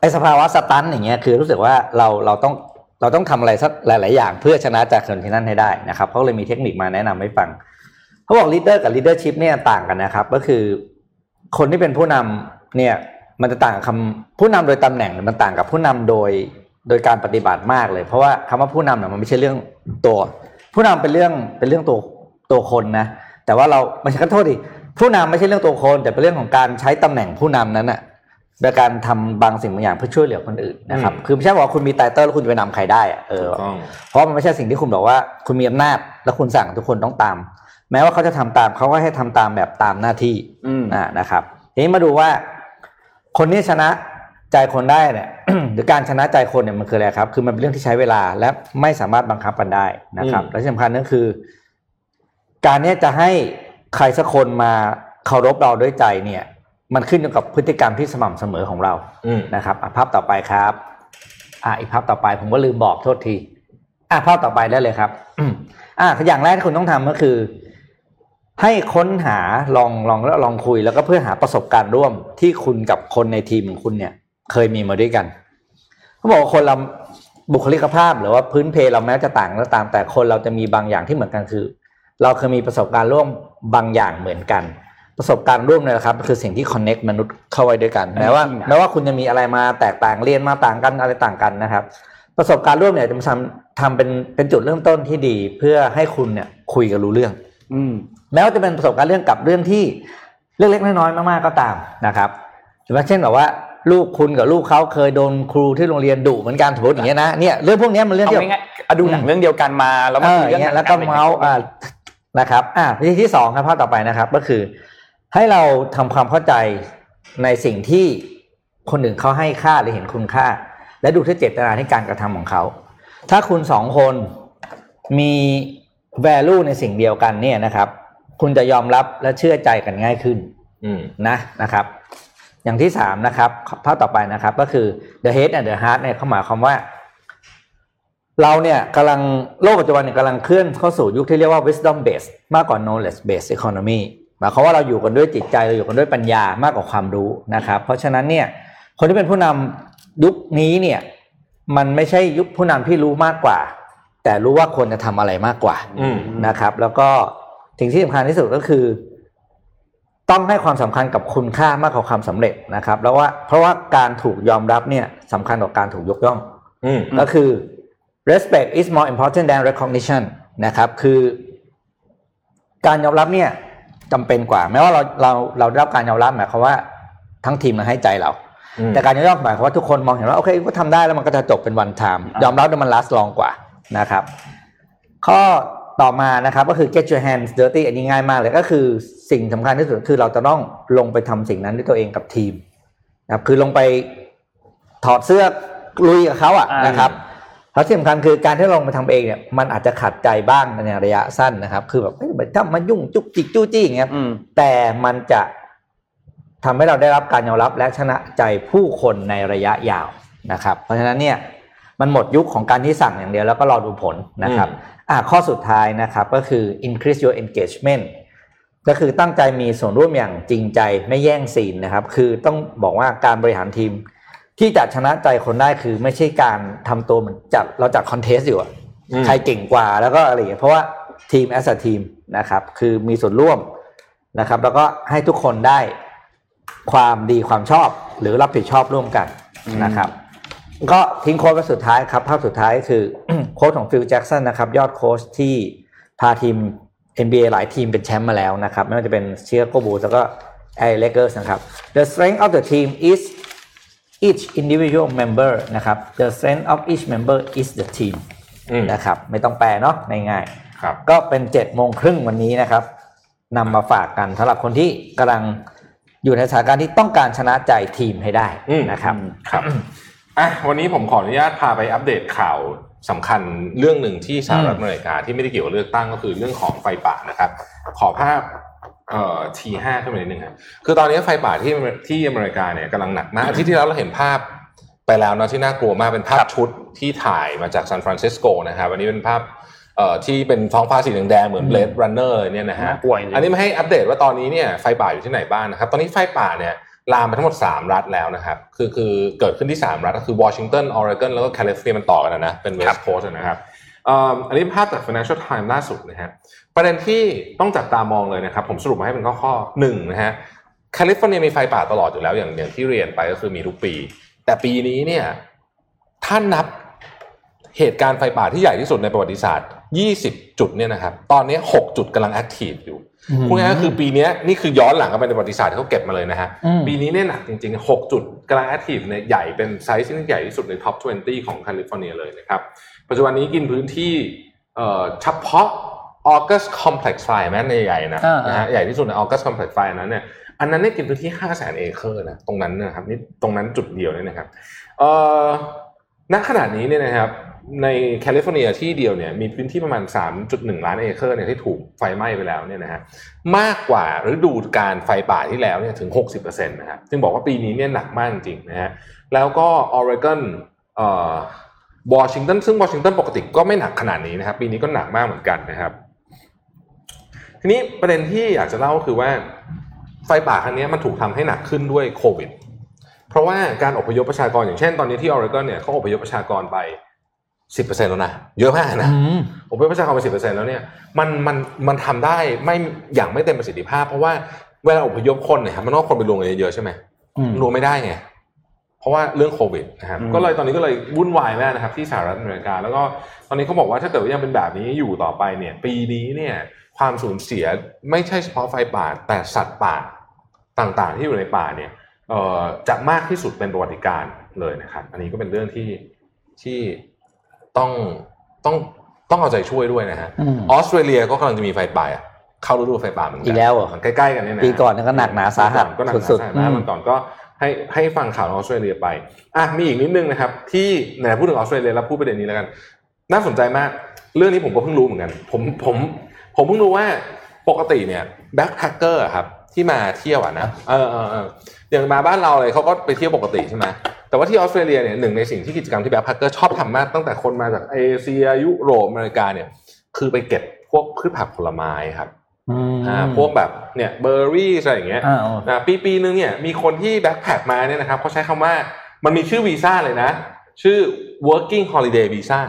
ไอสภาวะสตันอย่างเงี้ยคือรู้สึกว่าเราเราต้องเราต้องทำอะไรสักหลาย ๆ อย่างเพื่อชนะใจคนที่นั่นให้ได้นะครับเขาเลยมีเทคนิคมาแนะนำให้ฟังเขาบอก leader กับ leadership เนี่ยต่างกันนะครับ ก็คือ คนที่เป็นผู้นำเนี่ยมันจะต่างกับคำผู้นำโดยตำแหน่งมันต่างกับผู้นำโดย โดยการปฏิบัติมากเลย เพราะว่าคำว่าผู้นำเนี่ยมันไม่ใช่เรื่องตัว ผู้นำเป็นเรื่องเป็นเรื่องตัวตัวคนนะแต่ว่าเราไม่ใช่ขอโทษดิผู้นำไม่ใช่เรื่องตัวคน แต่เป็นเรื่องของการใช้ตำแหน่งผู้นำนั้นน่ะโดยการทำบางสิ่งบางอย่างเพื่อช่วยเหลือคนอื่นนะครับอืมคือไม่ใช่บอกว่าคุณมีไตเติ้ลแล้วคุณจะไปนำใครได้อะเออต้องเพราะมันไม่ใช่สิ่งที่คุณบอกว่าคุณมีอำนาจแล้วคุณสั่งทุกคนต้องตาม แม้ว่าเขาจะทำตามเขาก็ให้ทำตามแบบตามหน้าที่อืมอ่านะครับทีนี้มาดูว่า คนที่ชนะ ใจคนได้เนี่ยหรือการชนะใจคนเนี่ยมันคืออะไรครับ คือมันเป็นเรื่องที่ใช้เวลาและไม่สามารถบังคับกันได้นะครับอืมและที่สำคัญนั่นคือ การเนี้ยจะให้ใครสักคนมาเคารพเราด้วยใจเนี่ย มันขึ้นอยู่กับพฤติกรรมที่สม่ำเสมอของเราอืมนะครับอะภาพต่อไปครับ อะอีกภาพต่อไปผมก็ลืมบอกโทษที อะภาพต่อไปได้เลยครับอะอย่างแรกที่คุณต้องทำก็คือ ให้ค้นหาลองลองแล้วลองคุยแล้วก็เพื่อหาประสบการณ์ร่วมที่คุณกับคนในทีมของคุณเนี่ย เคยมีมาด้วยกันเขาบอกว่าคนเราบุคลิกภาพหรือว่าพื้นเพเราแม้จะต่างก็ตาม แต่คนเราจะมีบางอย่างที่เหมือนกันคือ เราเคยมีประสบการณ์ร่วมบางอย่างเหมือนกัน ประสบการณ์ร่วมเนี่ยแหละครับคือสิ่งที่ connect มนุษย์เข้าไว้ด้วยกันแม้ว่าจริงนะแม้ว่าคุณจะมีอะไรมาแตกต่างเรียนมาต่างกันอะไรต่างกันนะครับ ประสบการณ์ร่วมเนี่ยจะทำทำเป็นเป็นจุดเริ่มต้นที่ดี เพื่อให้คุณเนี่ยคุยกันรู้เรื่อง อืมแม้ว่าจะเป็นประสบการณ์เรื่องกับเรื่องที่เล็กๆน้อยๆมากๆก็ตามนะครับหรือว่าเช่นแบบว่า ลูกคุณกับลูกเขาเคยโดนครูที่โรงเรียนดุเหมือนกันสมมติอย่างเงี้ยนะเนี่ยเรื่องพวกเนี้ยมันเรื่องเอาที่ง่ายๆอะดูหนังเรื่องเดียวกันมาแล้วเอมาอคุยอเรื่องย่างเงี้ยหนังแล้วก็อะไรเมาส์อ่านะครับ อ่าวิธีที่สองครับภาพต่อไปนะครับ ก็คือ ให้เราทำความเข้าใจในสิ่งที่คนอื่นเขาให้ค่าหรือเห็นคุณค่า และดูที่เจตนาที่การกระทำของเขา ถ้าคุณสองคนมี value ในสิ่งเดียวกันเนี่ยนะครับ คุณจะยอมรับและเชื่อใจกันง่ายขึ้นอืมนะนะครับ อย่างที่สามนะครับภาพต่อไปนะครับก็คือ the head and the heart เนี่ยเขาหมายความว่า เราเนี่ยกำลังโลกปัจจุบันเนี่ยกำลังเคลื่อนเข้าสู่ยุคที่เรียกว่า wisdom based มากกว่า knowledge based economy หมายความว่าเราอยู่กันด้วยจิตใจเราอยู่กันด้วยปัญญามากกว่าความรู้นะครับ เพราะฉะนั้นเนี่ยคนที่เป็นผู้นำยุคนี้เนี่ยมันไม่ใช่ยุคผู้นำที่รู้มากกว่า แต่รู้ว่าควรจะทำอะไรมากกว่านะครับ แล้วก็สิ่งที่สำคัญที่สุดก็คือ ต้องให้ความสำคัญกับคุณค่ามากกว่าความสำเร็จนะครับแล้วว่าเพราะว่าการถูกยอมรับเนี่ยสำคัญกว่าการถูกยกย่องอืมก็คือ respect is more important than recognition นะครับคือ การยอมรับเนี่ยจำเป็นกว่าแม้ว่าเราเราเราได้รับการยอมรับหมายความว่าทั้งทีมมันให้ใจเราอืมแต่การยอมรับหมายความว่าทุกคนมองเห็นว่าโอเคก็ทำได้แล้วมันก็จะจบเป็นวันไทม์ยอมรับแล้วมัน last long กว่านะครับ ข้อ ต่อมานะครับก็คือ get your hands dirty อันนี้ง่ายมากเลยก็คือสิ่งสำคัญที่สุดคือเราจะต้องลงไปทำสิ่งนั้นด้วยตัวเองกับทีมนะครับคือลงไปถอดเสื้อลุยกับเขาอะอ่านนะครับแล้วที่สำคัญคือการที่ลงไปทำเองเนี่ยมันอาจจะขัดใจบ้างในระยะสั้นนะครับ คือแบบเฮ้ยถ้ามายุ่งจุกจิกจู้จี้อย่างเงี้ยอืมแต่มันจะทำให้เราได้รับการยอมรับและชนะใจผู้คนในระยะยาวนะครับ เพราะฉะนั้นเนี่ยมันหมดยุคของการที่สั่งอย่างเดียวแล้วก็รอดูผลนะครับ อ่าข้อสุดท้ายนะครับก็คือ increase your engagement ก็คือตั้งใจมีส่วนร่วมอย่างจริงใจไม่แย่งซีนนะครับ คือต้องบอกว่าการบริหารทีม ที่จะชนะใจคนได้คือไม่ใช่การทำตัวเหมือนจัดเราจัดคอนเทสต์อยู่อะอืมใครเก่งกว่าแล้วก็อะไรอย่างเงี้ยเพราะว่าทีม as a team นะครับ คือมีส่วนร่วมนะครับ แล้วก็ให้ทุกคนได้ความดีความชอบหรือรับผิดชอบร่วมกันนะครับ ก็ทิ้ง quote ไว้สุดท้ายครับ ภาพสุดท้ายคือ quote ของ Phil Jackson นะครับ ยอดโค้ชที่พาทีม NBA หลายทีมเป็นแชมป์มาแล้วนะครับ ไม่ว่าจะเป็น Chicago Bulls แล้วก็ LA Lakers นะครับ The strength of the team is each individual member นะครับ The strength of each member is the team อืมนะครับ ไม่ต้องแปลเนาะง่ายครับๆก็เป็นเจ็ดโมงครึ่งวันนี้นะครับนำมาฝากกันสำหรับคนที่กำลังอยู่ในสถานการณ์ที่ต้องการชนะใจทีมให้ได้อืมนะครับครับ อะวันนี้ผมขออนุญาตพาไปอัปเดตข่าวสำคัญเรื่องหนึ่งที่สหรัฐอเมริกาที่ไม่ได้เกี่ยวกับเลือกตั้งก็คือเรื่องของไฟป่านะครับ ขอภาพเอ่อทีห้าขึ้นมานิดนึงครับคือตอนนี้ไฟป่าที่ที่อเมริกาเนี่ยกำลังหนักมากอาที่ที่แล้วเราเห็นภาพไปแล้วเนอะที่น่ากลัวมากเป็นภาพชุดที่ถ่ายมาจากซานฟรานซิสโกนะครับวันนี้เป็นภาพเอ่อที่เป็นท้องฟ้าสีแดงๆเหมือน Blade Runner เนี่ยนะฮะน่ากลัวจริงๆอันนี้มาให้อัปเดตว่าตอนนี้เนี่ยไฟป่าอยู่ที่ไหนบ้างนะครับ ตอนนี้ไฟป่าเนี่ย ลามไปทั้งหมด 3 รัฐแล้วนะครับ คือคือเกิดขึ้นที่ 3 รัฐก็คือวอชิงตันออริกอนแล้วก็แคลิฟอร์เนียมันต่อกันนะนะเป็น West Coast นะครับเอ่ออันนี้ภาพจาก Financial Times ล่าสุดนะฮะประเด็นที่ต้องจับตามองเลยนะครับ ผมสรุปมาให้เป็นข้อๆหนึ่งนะฮะแคลิฟอร์เนียมีไฟป่าตลอดอยู่แล้วอย่างอย่างที่เรียนไปก็คือมีทุกปี แต่ปีนี้เนี่ยถ้านับเหตุการณ์ไฟป่าที่ใหญ่ที่สุดในประวัติศาสตร์ 20 จุดเนี่ยนะครับ ตอนนี้ 6 จุดกำลัง active อยู่อืม พูดง่ายๆก็คือปีเนี้ยนี่คือย้อนหลังกันไปในประวัติศาสตร์ที่เขาเก็บมาเลยนะฮะอืมปีนี้เนี่ยหนักจริงๆ 6 จุดกำลัง active เนี่ยใหญ่เป็นไซส์ที่ใหญ่ที่สุดใน top 20 ของแคลิฟอร์เนียเลยนะครับ ปัจจุบันนี้กินพื้นที่เอ่อเฉพาะ August Complex Fire แม้ในใหญ่นะอ่าๆนะฮะใหญ่ที่สุดใน August Complex Fire นั้นเนี่ยอันนั้นเนี่ยกินพื้นที่ 5 0 0 0 0 0 เอเคอร์นะตรงนั้นนะครับนี่ตรงนั้นจุดเดียวเนี่ยนะครับเอ่อณขณะนี้เนี่ยนะครับ ในแคลิฟอร์เนียที่เดียวเนี่ยมีพื้นที่ประมาณ 3.1 ล้านเอเคอร์เนี่ยที่ถูกไฟไหม้ไปแล้วเนี่ยนะฮะมากกว่าฤดูกาลไฟป่าที่แล้วเนี่ยถึง 60%นะครับจึงบอกว่าปีนี้เนี่ยหนักมากจริงนะฮะแล้วก็ออริกอนเอ่อวอชิงตันซึ่งวอชิงตันปกติก็ไม่หนักขนาดนี้นะครับ ปีนี้ก็หนักมากเหมือนกันนะครับ ทีนี้ประเด็นที่อยากจะเล่าก็คือว่าไฟป่าครั้งนี้มันถูกทำให้หนักขึ้นด้วยโควิด เพราะว่าการอพยพประชากรอย่างเช่นตอนนี้ที่ออริกอนเนี่ยเขาอพยพประชากรไป 10%แล้วนะเยอะมากนะอืมอพยพประชากรไป10%แล้วเนี่ยมันมันมันทำได้ไม่อย่างไม่เต็มประสิทธิภาพ เพราะว่าเวลาอพยพคนเนี่ยครับมันต้องคนไปรวมกันเยอะๆใช่ไหมอืมรวมไม่ได้ไงเพราะว่าเรื่องโควิดนะครับอืมก็เลยตอนนี้ก็เลยวุ่นวายมากนะครับ ที่สหรัฐอเมริกา แล้วก็ตอนนี้เขาบอกว่าถ้าเกิดว่ายังเป็นแบบนี้อยู่ต่อไปเนี่ย ปีนี้เนี่ยความสูญเสียไม่ใช่เฉพาะไฟป่าแต่สัตว์ป่าต่างๆ ที่อยู่ในป่าเนี่ยเอ่อจะมากที่สุดเป็นประวัติการณ์เลยนะครับ อันนี้ก็เป็นเรื่องที่ที่ ต้องต้องต้องเอาใจช่วยด้วยนะฮะอืมออสเตรเลียก็กำลังจะมีไฟป่าเข้าฤดูไฟป่าเหมือนกัอีกแล้วเหรอมันใกล้ๆกันเนี่ยนะปีก่อนก็หนักหนาสาหัสก็หนักหนาสุดสาหัสๆนะอืมมันก่อนก็ให้ให้ฟังข่าวออสเตรเลียไปอะมีอีกนิดนึงนะครับ ที่ไหนพูดถึงออสเตรเลียแล้วพูดประเด็นนี้แล้วกัน น่าสนใจมากเรื่องนี้ผมก็เพิ่งรู้เหมือนกัน ผมผมผมเพิ่งรู้ว่าปกติเนี่ย backpacker ครับที่มาเที่ยวอะนะเออเออเอออย่างมาบ้านเราเลยเขาก็ไปเที่ยวปกติใช่ไหม แต่ว่าที่ออสเตรเลียเนี่ยหนึ่งในสิ่งที่กิจกรรมที่ backpacker ชอบทำมากตั้งแต่คนมาจากเอเชียยุโรปอเมริกาเนี่ยคือไปเก็บพวกพืชผักผลไม้ครับอืมอ่าพวกแบบเนี่ยเบอร์รี่อะไรอย่างเงี้ยอ่านะปีปีนึงเนี่ยมีคนที่ backpack มาเนี่ยนะครับเขาใช้คำว่ามันมีชื่อวีซ่าเลยนะ ชื่อ working holiday visa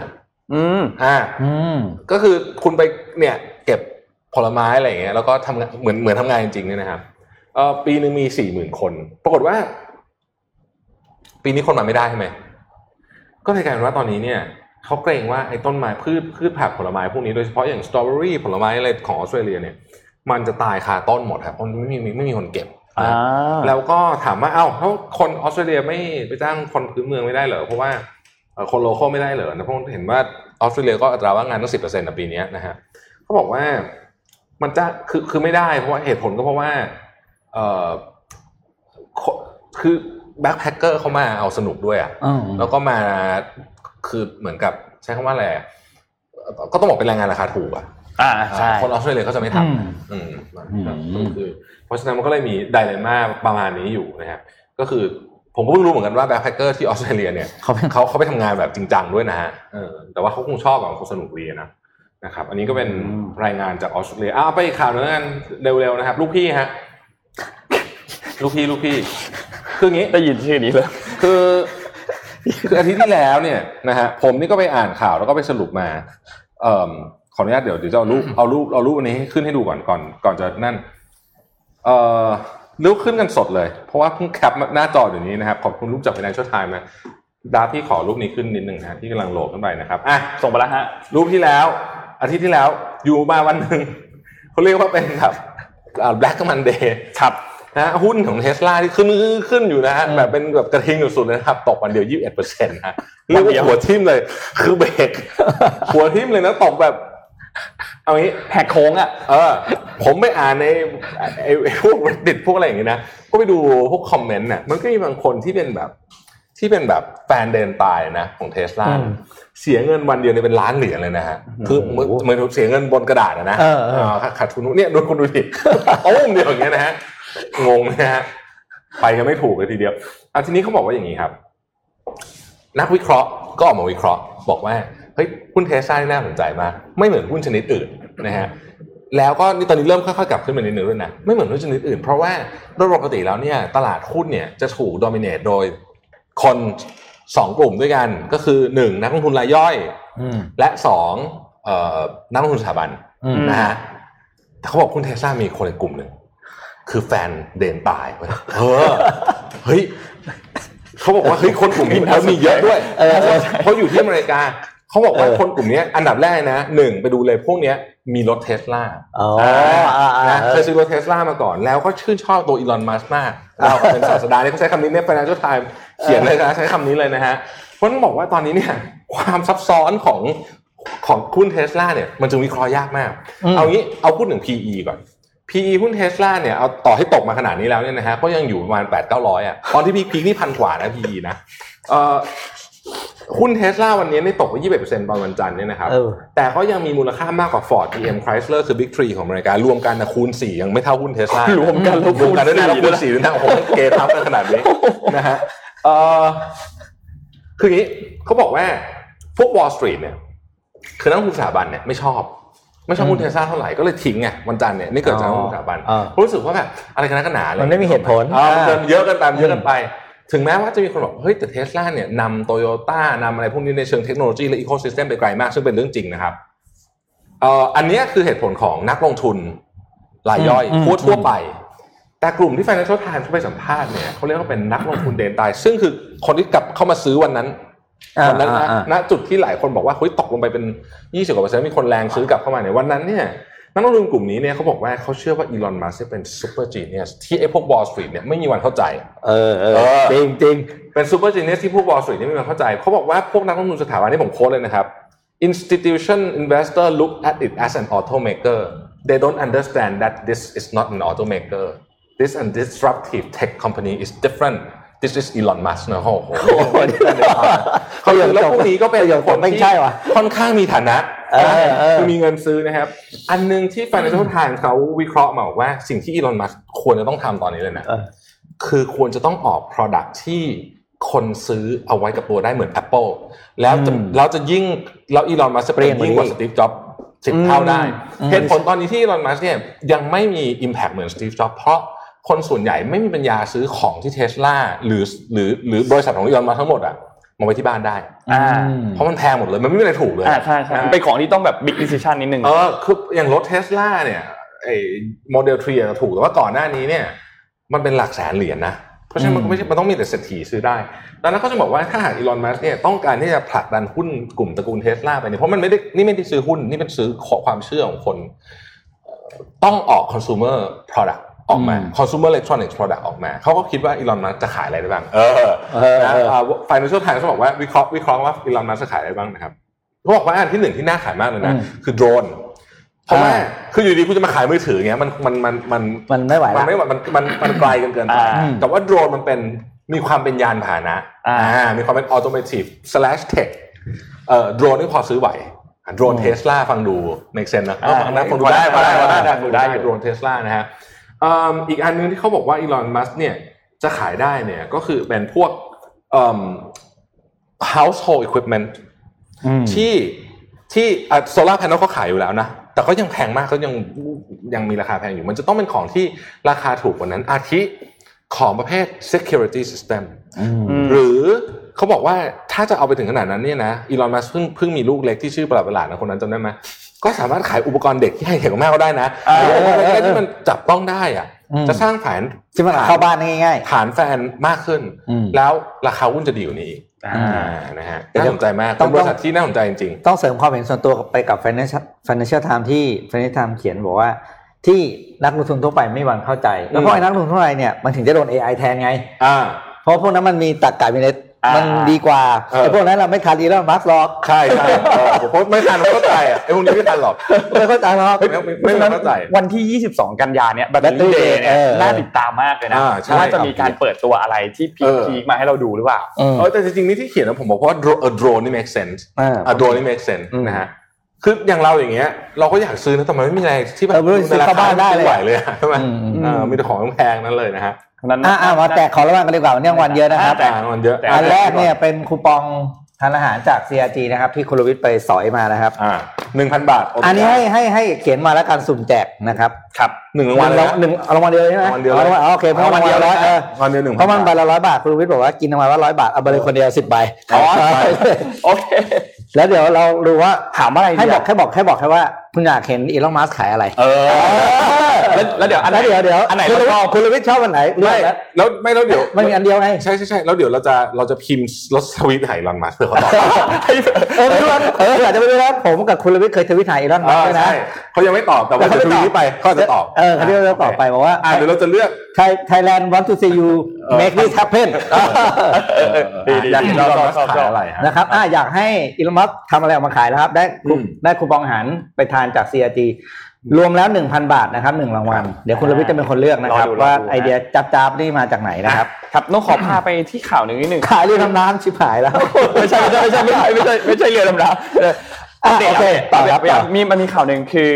อืมอ่าอืมก็คือคุณไปเนี่ยเก็บผลไม้อะไรอย่างเงี้ยแล้วก็ทำงานเหมือนเหมือนทำงานจริงๆเนี่ยนะครับเออปีหนึ่งมีสี่หมื่นคน ปรากฏว่า ปีนี้คนมาไม่ได้ใช่ไหมก็เลยกลายเป็นว่าตอนนี้เนี่ยเขาเกรงว่าไอ้ต้นไม้พืชพืชผักผลไม้พวกนี้โดยเฉพาะอย่างสตรอเบอรี่ผลไม้อะไรของออสเตรเลียเนี่ย มันจะตายคาต้นหมดครับเพราะไม่มีไม่มีคนเก็บอ่าแล้วก็ถามว่าเอ้าแล้วคนออสเตรเลียไม่ไปจ้างคนพื้นเมืองไม่ได้เหรอเพราะว่าเอ่อคนโลคอลไม่ได้เหรอนะเพราะเห็นว่าออสเตรเลียก็อัตราว่างงานตั้งสิบเปอร์เซ็นต์ในปีเนี้ยนะฮะเขาบอกว่ามันจะคือคือไม่ได้เพราะว่าเหตุผลก็เพราะว่า เออคือ แบ็คแพคเกอร์เขามาเอาสนุกด้วยอะอืมแล้วก็มาคือเหมือนกับใช้คำว่าอะไรอะก็ต้องบอกเป็นแรงงานราคาถูกอะอ่าใช่คนออสเตรเลียเขาจะไม่ทอืมำอืมอืมคือเพราะฉะนั้นมันก็เลยมี dilemma ประมาณนี้อยู่นะครับก็คือผมก็เพิ่งรู้เหมือนกันว่า backpacker ที่ออสเตรเลียเนี่ยเขาเป็นเขาเขาไปทำงานแบบจริงจังด้วยนะฮะเออแต่ว่าเขาคงชอบแบบเขาสนุกดีนะนะครับ อันนี้ก็เป็นรายงานจากออสเตรเลียอ้าวไปอีกข่าวหนึงแล้วกันเร็วๆนะครับ ลูกพี่ฮะลูกพี่ลูกพี่ คืออย่างนี้ได้ยินชื่อนี้เลยคือคืออาทิตย์ที่แล้วเนี่ยนะฮะผมนี่ก็ไปอ่านข่าวแล้วก็ไปสรุปมาเอ่อขออนุญาตเดี๋ยวเดี๋ยวจะเอารูปเอารูปเอารูปอันนี้ให้ขึ้นให้ดูก่อนก่อนก่อนจะนั่นเอ่อรูปขึ้นกันสดเลย เพราะว่าเพิ่งแคปหน้าจอเดี๋ยวนี้นะครับขอบคุณรูปจาก Financial Times นะดาพี่ขอรูปนี้ขึ้นนิดหนึ่งนะฮะที่กำลังโหลดขึ้นไปนะครับอะส่งไปแล้วฮะรูปที่แล้ว อาทิตย์ที่แล้วอยู่มาวันหนึ่งเขาเรียกว่าเป็นแบบแบล็กมันเดย์ครับ นะฮะหุ้นของเทสลาที่ขึ้นขึ้นอยู่นะฮะแบบเป็นแบบกระทิงสุดๆเลยนะครับตกวันเดียวยี่สิบเอ็ดเปอร์เซ็นต์นะเรียกว่าหัวทิ่มเลย คือเบรกหัวทิ่มเลยนะตกแบบ เอางี้แหกโค้งอะเออ ผมไปอ่านในไอ้ไอ้พวก reddit พวกอะไรอย่างงี้นะก็ไปดูพวกคอมเมนต์น่ะมันก็มีบางคนที่เป็นแบบ ที่เป็นแบบแฟนเดินตายนะของเทสลาอืมเสียเงินวันเดียวเนี่ยเป็นล้านเหรียญเลยนะฮะ คือเหมือนเหมือนเสียเงินบนกระดาษอะนะเออเออขาดขาดทุนเนี่ยดูคนดูดิโอ้มเดียวอย่างเงี้ยนะฮะ งงนะฮะไปกันไม่ถูกเลยทีเดียวอะทีนี้เขาบอกว่าอย่างนี้ครับ นักวิเคราะห์ก็ออกมาวิเคราะห์ บอกว่าเฮ้ยหุ้นเทสลานี่น่าสนใจมากไม่เหมือนหุ้นชนิดอื่นนะฮะแล้วก็นี่ตอนนี้เริ่มค่อยๆกลับขึ้นมานิดนึงด้วยนะไม่เหมือนหุ้นชนิดอื่น เพราะว่าโดยปกติแล้วเนี่ยตลาดหุ้นเนี่ยจะถูกโดมิเนตโดยคนสองกลุ่มด้วยกันก็คือหนึ่งนักลงทุนรายย่อยอืมและสองเอ่อนักลงทุนสถาบันอืมนะฮะแต่เขาบอกหุ้นเทสลามีคนอีกกลุ่มหนึ่ง คือแฟนเดนตายเว้ยเออเฮ้ยเขาบอกว่าเฮ้ยคนกลุ่มนี้แล้วมีเยอะด้วยเออเออเพราะอยู่ที่อเมริกาเขาบอกว่าเออคนกลุ่มนี้อันดับแรกนะหนึ่งไปดูเลยพวกเนี้ยมีรถเทสลาอ๋ออ่าอ่านะเคยซื้อรถเทสลามาก่อน แล้วก็ชื่นชอบตัวอีลอนมัสก์มากเราเป็นศาสดาเนี่ยเขาใช้คำนี้เนี่ย Financial Times เขียนเลยนะใช้คำนี้เลยนะฮะเพราะต้องบอกว่าตอนนี้เนี่ยความซับซ้อนของของหุ้นเทสลาเนี่ยมันจึงวิเคราะห์ยากมากอืมเอางี้เอาพูดถึง PE ก่อน PE หุ้นเทสลาเนี่ยเอาต่อให้ตกมาขนาดนี้แล้วเนี่ยนะฮะก็ยังอยู่ประมาณ8 9 0 0อะตอนที่ peak ๆนี่พันกว่านะ PE นะเอ่อหุ้นเทสลาวันนี้นี่ตกไป21%ตอนวันจันทร์เนี่ยนะครับเออแต่ก็ยังมีมูลค่ามากกว่า Ford GM Chrysler คือ Big Three ของอเมริการวมกันนะคูณ4ยังไม่เท่าหุ้นเทสลารวมกันแล้วรวมกันด้วยนะคูณ4คูณ4ด้วยนะโอ้โหเกทับกันขนาดนี้นะฮะเออคืออย่างนี้เขาบอกว่าพวก Wall Street เนี่ยคือนักลงทุนสถาบันเนี่ยไม่ชอบ ไม่ชอบหุ้นเทสลาเท่าไหร่ก็เลยทิ้งไงวันจันทร์เนี่ยนี่เกิดจากนักลงทุนสถาบันอ่าเพราะรู้สึกว่าแบบอะไรกันนักกันหนาเลยมันไม่มีเหตุผลอ่ามันเกินอ่าเยอะเกันไปเยอะเกันไป ถึงแม้ว่าจะมีคนบอกเฮ้ยแต่เทสลาเนี่ยนำโตโยต้านำอะไรพวกนี้ในเชิงเทคโนโลยีและอีโค y ิสเต็มไปไกลมากซึ่งเป็นเรื่องจริงนะครับเอ่ออันเนี้ยคือเหตุผลของนักลงทุนรายย่อยอืมทั่วอืมทั่วไป แต่กลุ่มที่ Financial Times เขาไปสัมภาษณ์เนี่ยเขาเรียกว่าเป็นนักลงทุนเดนตายซึ่งคือคนที่กลับเข้ามาซื้อวันนั้นอ่า วันนั้นนะอ่าณจุดที่หลายคนบอกว่าเฮ้ยตกลงไปเป็น 20กว่าเปอร์เซ็นต์มีคนแรงซื้อกลับเข้ามาในวันนั้นเนี่ยนักลงทุนกลุ่มนี้เนี่ยเขาบอกว่าเขาเชื่อว่าอีลอนมัสก์เป็น super genius ที่ไอ้พวก Wall Street เนี่ยไม่มีวันเข้าใจ เออเอเอออจริงจริงเป็น super genius ที่พวก Wall Street เนี่ยไม่มีวันเข้าใจเขาบอกว่าพวกนักลงทุนสถาบันที่ผม quote เลยนะครับ institution investor look at it as an automaker they don't understand that this is not an automaker this and disruptive tech company is different this is Elon Musk นะโอ้โหเขาอย่างแล้วพวกนี้ก็เป็นประโยคคนไม่ที่ใช่ว่ะค่อนข้างมีฐานะเออเออคือมีเงินซื้อนะครับ อันหนึงที่ Financial Times เขาวิเคราะห์มาบอกว่าสิ่งที่อีลอนมัสควรจะต้องทำตอนนี้เลยนะเออคือควรจะต้องออก Product ที่คนซื้อเอาไว้กับตัวได้เหมือน Apple แล้วจะอืมแล้วจะยิ่งแล้วอีลอนมัสจะเปลี่เป็ยนนยิ่งกว่าเหมืสอนตีฟจ็อบสิบอืมเท่าได้อืมเหตุผลตอนนี้ที่อีลอนมัสเนี่ยยังไม่มี Impact เหมือนสตีฟจ็อบเพราะ คนส่วนใหญ่ไม่มีปัญญาซื้อของที่เทสลาหรือหรือหรือบริษัทของอีลอนมัสทั้งหมดอะมาไว้ที่บ้านได้อ่าเพราะมันแพงหมดเลย มันไม่มีอะไรถูกเลยอ่าใช่ใช่มันเป็นของที่ต้องแบบ big decision นิดนึงเออคืออย่างรถเทสลาเนี่ยไอ้โมเดล3อะถูกแต่ว่าก่อนหน้านี้เนี่ย มันเป็นหลักแสนเหรียญนะ เพราะฉะนั้นมันก็ไม่ใช่มันต้องมีแต่เศรษฐีซื้อได้ดังนั้นเขาจะบอกว่าถ้าหากอีลอนมัสเนี่ยต้องการที่จะผลักดันหุ้นกลุ่มตระกูลเทสลาไปเนี่ยเพราะมันไม่ได้นี่ไม่ได้ซื้อหุ้นนี่เป็นซื้อขอความเชื่อของคนเอ่อต้องออก consumer product ออกมาอืม consumer electronics product ออกมาเขาก็คิดว่าอีลอนมัสจะขายอะไรได้บ้างเออเออนะเอออ่า Financial Times เขาบอกว่าวิเคราะห์วิเคราะห์ว่าอีลอนมัสจะขายอะไรบ้างนะครับเขาบอกว่าอันที่หนึ่งที่น่าขายมากเลยนะอืมคือโดรนเพราะว่าอ่าคืออยู่ดีคุณจะมาขายมือถืออย่างเงี้ยมันมันมันมันมันไม่ไหวมันละไม่ไหวมันมันมันไกลกันเกินไปอ่าแต่ว่าโดรนมันเป็นมีความเป็นยานพาหนะอ่ามีความเป็น automotive slash tech เอ่อโดรนนี่พอซื้อไหวอะโดรนเทสลาฟังดู make sense นะอ่าฟังนะฟังดูได้ฟังได้ฟังได้ได้ฟังดูได้โดรนเทสลานะฮะเอิ่มอีกอันหนึงที่เขาบอกว่าอีลอนมัสเนี่ยจะขายได้เนี่ยก็คือเป็นพวกเอิ่ม household equipment อืมที่ที่โซลาร์แผงเขาขายอยู่แล้วนะ แต่ก็ยังแพงมากก็ยังยังมีราคาแพงอยู่ มันจะต้องเป็นของที่ราคาถูกกว่านั้น อาทิของประเภท security system หรือเขาบอกว่าถ้าจะเอาไปถึงขนาดนั้นเนี่ยนะอีลอนมัสเพิ่งเพิ่งมีลูกเล็กที่ชื่อประหลาดประหลาดนะคนนั้นจำได้ไหม ก็สามารถขายอุปกรณ์เด็กที่ให้เห็นกับแม่ก็ได้นะเอออุปกรณ์เออเอเล็อกๆที่มันจับต้องได้อะอืมจะสร้างฐานที่มันเข้าบ้านได้ง่ายฐานแฟนมากขึ้นอืมแล้วราคาหุ้นจะดีกว่านี้อีกอ่าอ่านะฮะเดี๋ยวน่าสนใจมากต้เป็องนบริษัทที่น่าสนใจจริงๆ ต้องเสริมความเห็นส่วนตัวไปกับ Financial Financial Times ที่ Financial Times เขียนบอกว่า ที่นักลงทุนทั่วไปไม่มีวันเข้าใจ แล้วเพราะไอ้นักลงทุนทั่วไปเนี่ยมันถึงจะโดน AI แทนไงๆอ่าเพราะพวกนั้นมันมีตรรกะมีอะไรอ่า มัมันดีกว่าเออไอ้พวกนั้นเราไม่ทันอีแล้วมัสหรอกใช่ใช่เออผมว่าไม่ทันเข้าใจอะไอ้พวกนี้ไม่ทันหรอกไม่เข้าใจหรอกไม่ไม่ไม่ไม่เข้าใจวันที่ 22 กันยาเนี่ยแบตเตอ Battery รี่เดย์เนี่ย Day เออน่าติดตามมากเลยนะอ่าใช่ว่าจะมีการเปิดตัวอะไรที่พีเออคๆมาให้เราดูหรือเปล่าอืมเออแต่จริงๆนี่ที่เขียนนะผมบอกว่าโดรเออโดรนนี่ make sense อ่าอะโดรนนี่ make sense อืมนะฮะคืออย่างเราอย่างเงี้ยเราก็อยากซื้อนะแต่มันไม่มีอะไรที่แบบเออไม่รู้ซื้อเข้าบ้านได้เลยม่ไหวเลยอะใช่ไหมอืมอืมเออมีแต่ของแพงนั้นเลยนะฮะ นั้นอะอะมาแตกขอระวังกันดีกว่าวันนี้วันเยอะนะครับแต่แต่มันเยอะแต่อันแรกเนี่ยเป็นคูปองทานอาหารจาก CRG นะครับ ที่คุณลวิทย์ไปสอยมานะครับอ่าหนึ่งพันบาทโเคอันนี้ให้ให้ให้เขียนมาแล้วการสุ่มแจกนะครับครับหนึ่งรางวัลเลยนะหนึ่งเอารางวัลเดียวเลยใช่ไหมรางวัลเดียวอารางวัลอ๋อโอเคเพราะรางวัลเดียวร้อยเออรางวัลเดียวหนึ่งเพราะมันใบละร้อยบาทคุณลวิทย์บอกว่ากินรางวัลละร้อยบาทเอาไปเลยคนเดียวสิบใบอ๋อโอเคแล้วเดี๋ยวเราดูว่าถามว่าอะไรดีให้บอกอะแค่บอกแค่บอกแค่ว่าคุณอยากเห็นอีลอนมัสขายอะไร เออ แล้วแล้วเดี๋ยวอันไหนแล้วเดี๋ยวเดี๋ยวอันไหนคุณเราลวิทย์คุณลวิทย์ชอบอันไหนเลือไม่กแล้วแล้วไม่แล้วเดี๋ยวมันมีอันเดียวไงใช่ใช่ใช่แล้วเดี๋ยวเราจะเราจะพิมพ์รถสวิตหายลอนมาเพื่อเขาตอบเออไม่รู้นะเอออาจจะไม่รู้นะผมกับคุณลวิทย์เคยทวิตหาอีลอนมัสอ่าด้วยนะใช่เขายังไม่ตอบแต่ว่าแต่เดี๋ยวเขาทไม่ตอบวีตไปเขาจะตอบเออเขาเรียกว่าต่อไปบอกว่าอ่าเดี๋ยวเราจะเลือกไทยแลนด์ want to see you make this happen ดีดีอยากเห็นชอบเราชอบชอบขายอะไรฮะนะครับอะอยากให้อีลอนมัสทำอะไรออกมาขายนะครับ ได้คูอืมได้คูปองอาหารไปทานจาก CRG รวมแล้วหนึ่งพันบาทนะครับหนึ่งรางวัล เดี๋ยวคุณรวิทย์จะเป็นคนเลือกนะครับ รอดูรอดูว่านะไอเดียจับจับๆนี่มาจากไหนนะครับ ครับต้องขอพาไปที่ข่าวหนึ่งนิดหนึ่งขายเรือทำน้ำชิบหายแล้ว ไม่ใช่ไม่ใช่ไม่ใช่ไม่ใช่ไม่ใช่ไม่ใช่เรือดำน้ำเอออะปดตโอเคต่อครับปเดตต่อมีมันมีข่าวหนึ่งคือ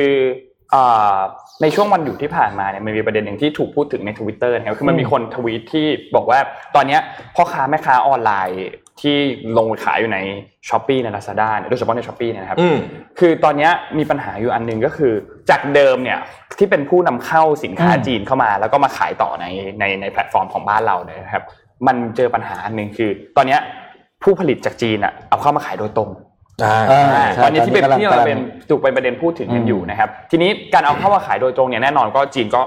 อ่าในช่วงวันหยุดที่ผ่านมาเนี่ยมันมีประเด็นหนึ่งที่ถูกพูดถึงในทวิตเตอร์นะครับคือมันมีคนทวีตที่บอกว่าตอนเนี้ยพ่อค้าแม่ค้าออนไลน์ ที่ลงขายอยู่ใน Shopee ในลาซาด้าเนี่ยโดยเฉพาะใน Shopee เนี่ยนะครับอืมคือตอนเนี้ยมีปัญหาอยู่อันหนึงก็คือ จากเดิมเนี่ยที่เป็นผู้นำเข้าสินค้าอืมจีนเข้ามา แล้วก็มาขายต่อในในในแพลตฟอร์มของบ้านเราเนี่ยนะครับมันเจอปัญหาอันหนึ่งคือ ตอนเนี้ยผู้ผลิตจากจีนอะเอาเข้ามาขายโดยตรงอ่าเออใช่ตอนนี้ที่เป็นตอนนี้ที่กำลัเรางเป็นถูกเป็นประเด็นพูดถึงกันอืมอยู่นะครับ ทีนี้การเอาเข้ามาขายโดยตรงเนี่ยแน่นอนก็จีนก็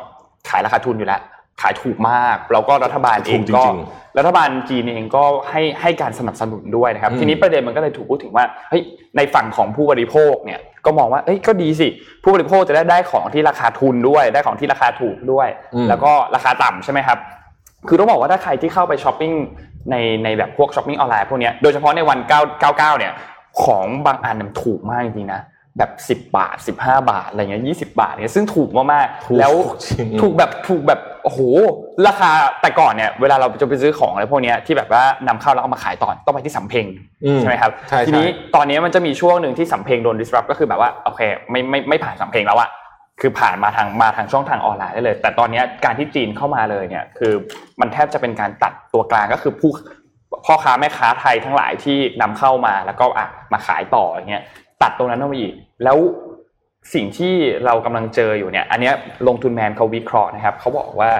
ขายราคาทุนอยู่แล้ว ขายถูกมาก แล้วก็รัฐบาลเองถูกจก็ริงรัฐบาลจีนเองก็ให้ให้การสนับสนุนด้วยนะครับอืมทีนี้ประเด็นมันก็เลยถูกพูดถึงว่าเฮ้ยในฝั่งของผู้บริโภคเนี่ยก็มองว่าเอ้ยก็ดีสิ ผู้บริโภคจะได้ได้ของที่ราคาทุนด้วย ได้ของที่ราคาถูกด้วยอืมแล้วก็ราคาต่ำใช่ไหมครับคือต้องบอกว่าถ้าใครที่เข้าไปช้อปปิ้งในในแบบพวกช้อปปิ้งออนไลน์พวกเนี้ยโดยเฉพาะในวัน 9 99 เนี่ยของบางอันมันถูกมากจริงๆนะแบบ 10 บาท 15 บาทอะไรเงี้ย20 บาทเนี่ยซึ่งถูกมากๆแล้วจริงถูกแบบถูกแบบ โอ้โหราคาแต่ก่อนเนี่ยเวลาเราจะไปซื้อของอะไรพวกเนี้ยที่แบบว่านำเข้าแล้วเอามาขายต่อต้องไปที่สำเพ็งอืมใช่ไหมครับใช่ใช่ทีนี้ตอนนี้มันจะมีช่วงหนึ่งที่สำเพ็งโดน disrupt ก็คือแบบว่าโอเคไม่ไม่ไม่ผ่านสำเพ็งแล้วอะคือผ่านมาทางมาทางช่องทางออนไลน์ได้เลย แต่ตอนนี้การที่จีนเข้ามาเลยเนี่ยคือมันแทบจะเป็นการตัดตัวกลางก็คือผู้พ่อค้าแม่ค้าไทยทั้งหลายที่นำเข้ามาแล้วก็อะมาขายต่ออย่างเงี้ยตัดตรงนั้นออกมาอีกแล้ว สิ่งที่เรากำลังเจออยู่เนี่ยอันเนี้ยลงทุนแมนเขาวิเคราะห์นะครับเขาบอกว่า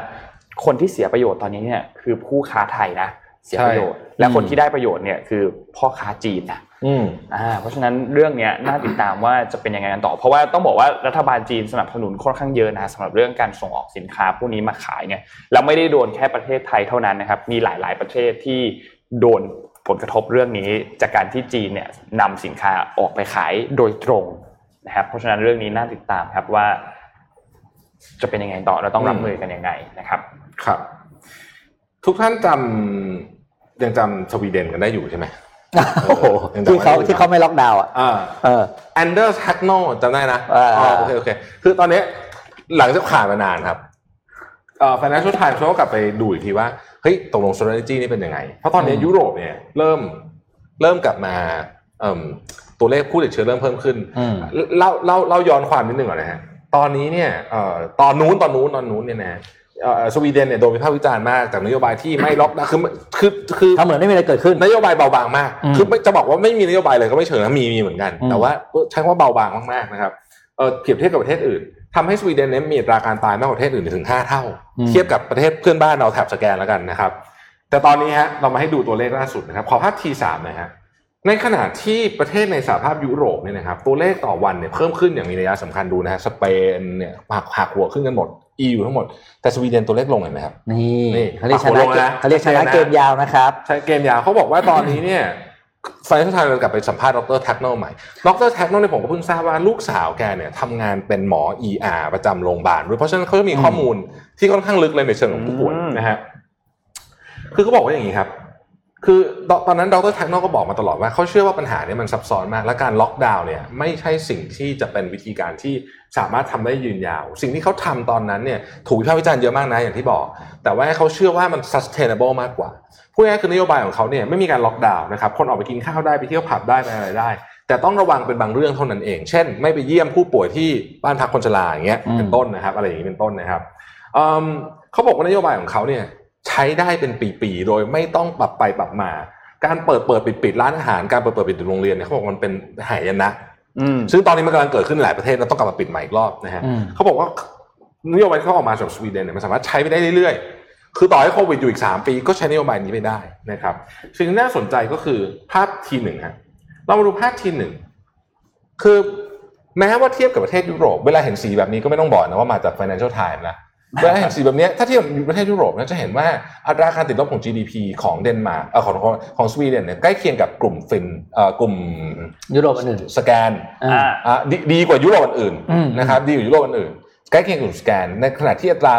คนที่เสียประโยชน์ตอนนี้เนี่ยคือผู้ค้าไทยนะเสียประโยชน์ และคนที่ได้ประโยชน์เนี่ยคือพ่อค้าจีนนะอืมอ่าเพราะฉะนั้นเรื่องเนี้ยน่าติดตามว่าจะเป็นยังไงกันต่อ เพราะว่าต้องบอกว่ารัฐบาลจีนสนับสนุนค่อนข้างเยอะนะสำหรับเรื่องการส่งออกสินค้าพวกนี้มาขายเนี่ยแล้วไม่ได้โดนแค่ประเทศไทยเท่านั้นนะครับ มีหลาย ๆ ประเทศที่โดนผลกระทบเรื่องนี้จากการที่จีนเนี่ยนำสินค้าออกไปขายโดยตรง นะครับเพราะฉะนั้นเรื่องนี้น่าติดตามครับว่า จะเป็นยังไงต่อเราต้องรับมือกันยังไงนะครับ ครับ ทุกท่านจำยังจำสวีเดนกันได้อยู่ใช่ไหมโอ้โหยังจำที่เขาได้อยู่ที่เขาไม่ล็อกดาวน์อะอ่าเออ Anders Tegnell จำได้นะอ่าอ๋อโอเคโอเค คือตอนนี้หลังจากผ่านมานานครับเอ่อ Financial Times เขาก็กลับไปดูอีกทีว่าเฮ้ยตกลง strategy นี่เป็นยังไง เพราะตอนนี้ยุโรปเนี่ยเริ่มเริ่มกลับมาเอิ่ม ตัวเลขผู้ติดเชื้อเริ่มเพิ่มขึ้นอืมเล่าเล่าเล่าย้อนความนิดนึงก่อนนะฮะตอนนี้เนี่ยเอ่อตอนนู้นตอนนู้นตอนนู้นเนี่ยนะเอ่อสวีเดนเนี่ยโดนวิพากษ์วิจารณ์มากจากนโยบายที่ไม่ล็อกดาวน์คือคือคือทำเหมือนไม่มีอะไรเกิดขึ้นนโยบายเบาบางมากอืมคือไม่จะบอกว่าไม่มีนโยบายเลยก็ไม่เชิงนะมีมีเหมือนกันอืมแต่ว่าใช้คำว่าเบาบางมากๆนะครับเออเปรียบเทียบกับประเทศอื่นทำให้สวีเดนเนี่ยมีอัตราการตายมากกว่าประเทศอื่นถึง 5 เท่า เทียบกับประเทศเพื่อนบ้านเราแถบสแกนแล้วกันนะครับ แต่ตอนนี้ฮะเรามาให้ดูตัวเลขล่าสุดนะครับ ขอภาพ T3 นะฮะ ในขณะที่ประเทศในสหภาพยุโรปเนี่ยนะครับตัวเลขต่อวันเนี่ยเพิ่มขึ้นอย่างมีนัยสำคัญดูนะฮะสเปนเนี่ยหักหักหัวขึ้นกันหมด EU ทั้งหมด แต่สวีเดนตัวเลขลงเห็นไหมครับนี่นี่เขาเรียกชปรับนะลงแล้วนะเขาเรียกชนะชัดเจนนะเกมยาวนะครับใช่เกมยาวเขาบอกว่าตอนนี้เนี่ยไฟน a ลไทม์เรากลับไปสัมภาษณ์ดร Tegnell ใหม่ดร Tegnell เนี่ยผมก็เพิ่งทราบว่าลูกสาวแกเนี่ยทำงานเป็นหมอ ER ประจำโรงพยาบาลด้วยเพราะฉะนั้นเขาจะมีข้อมูลที่ค่อนข้างลึกเลยในเชิงของผู้ป่วยอืมนะฮะคือเขาบอกว่าอย่างนี้ครับ คือตอนนั้นดร Tegnell ก็บอกมาตลอดว่าเขาเชื่อว่าปัญหาเนี้ยมันซับซ้อนมาก และการล็อกดาวน์เนี่ยไม่ใช่สิ่งที่จะเป็นวิธีการที่สามารถทำได้ยืนยาว สิ่งที่เขาทำตอนนั้นเนี่ยถูกวิพากษ์วิจารณ์เยอะมากนะอย่างที่บอก แต่ว่าเขาเชื่อว่ามัน sustainable มากกว่าพูดง่ายๆคือนโยบายของเขาเนี่ยไม่มีการล็อกดาวน์นะครับคนออกไปกินข้าวได้ไปเที่ยวผับได้ไปอะไรได้ แต่ต้องระวังเป็นบางเรื่องเท่านั้นเอง เช่น ไม่ไปเยี่ยมผู้ป่วยที่บ้านพักคนชราอย่างเงี้ยอืมเป็นต้นนะครับอะไรอย่างนี้เป็นต้นนะครับเอิ่มเขาบอกว่านโยบายของเขาเนี่ย ใช้ได้เป็นปีๆโดยไม่ต้องปรับไปปรับมา การเปิดเปิดปิดปิดร้านอาหารการเปิดเปิดปิดปิดโรงเรียนเนี่ยเขาบอกมันเป็นหายนะอืมซึ่งตอนนี้มันกำลังเกิดขึ้นในหลายประเทศแล้วต้องกลับมาปิดใหม่อีกรอบนะฮะอืมเขาบอกว่านโยบายที่เขาออกมาสำหรับสวีเดนเนี่ยมันสามารถใช้ไปได้เรื่อยๆ คือต่อให้โควิดอยู่อีก 3 ปีก็ใช้นโยบายนี้ไปได้นะครับสิ่งที่น่าสนใจก็คือภาพทีหนึ่งฮะเรามาดูภาพทีหนึ่งคือแม้ว่าเทียบกับประเทศยุโรป เวลาเห็นสีแบบนี้ก็ไม่ต้องบอกนะว่ามาจาก Financial Times นะ เวลาเห็นสีแบบเนี้ยถ้าเทียบกับประเทศยุโรปนะจะเห็นว่าอัตราการติดลบของ GDP ของเดนมาร์กเออของของของสวีเดนเนี่ยใกล้เคียงกับกลุ่มฟินเอ่อกลุ่มยุโรปอันอื่นสแกนอ่าอะดีดีกว่ายุโรปอื่นอืมนะครับดีกว่ายุโรปอื่นใกล้เคียงกับกลุ่มสแกน ในขณะที่อัตรา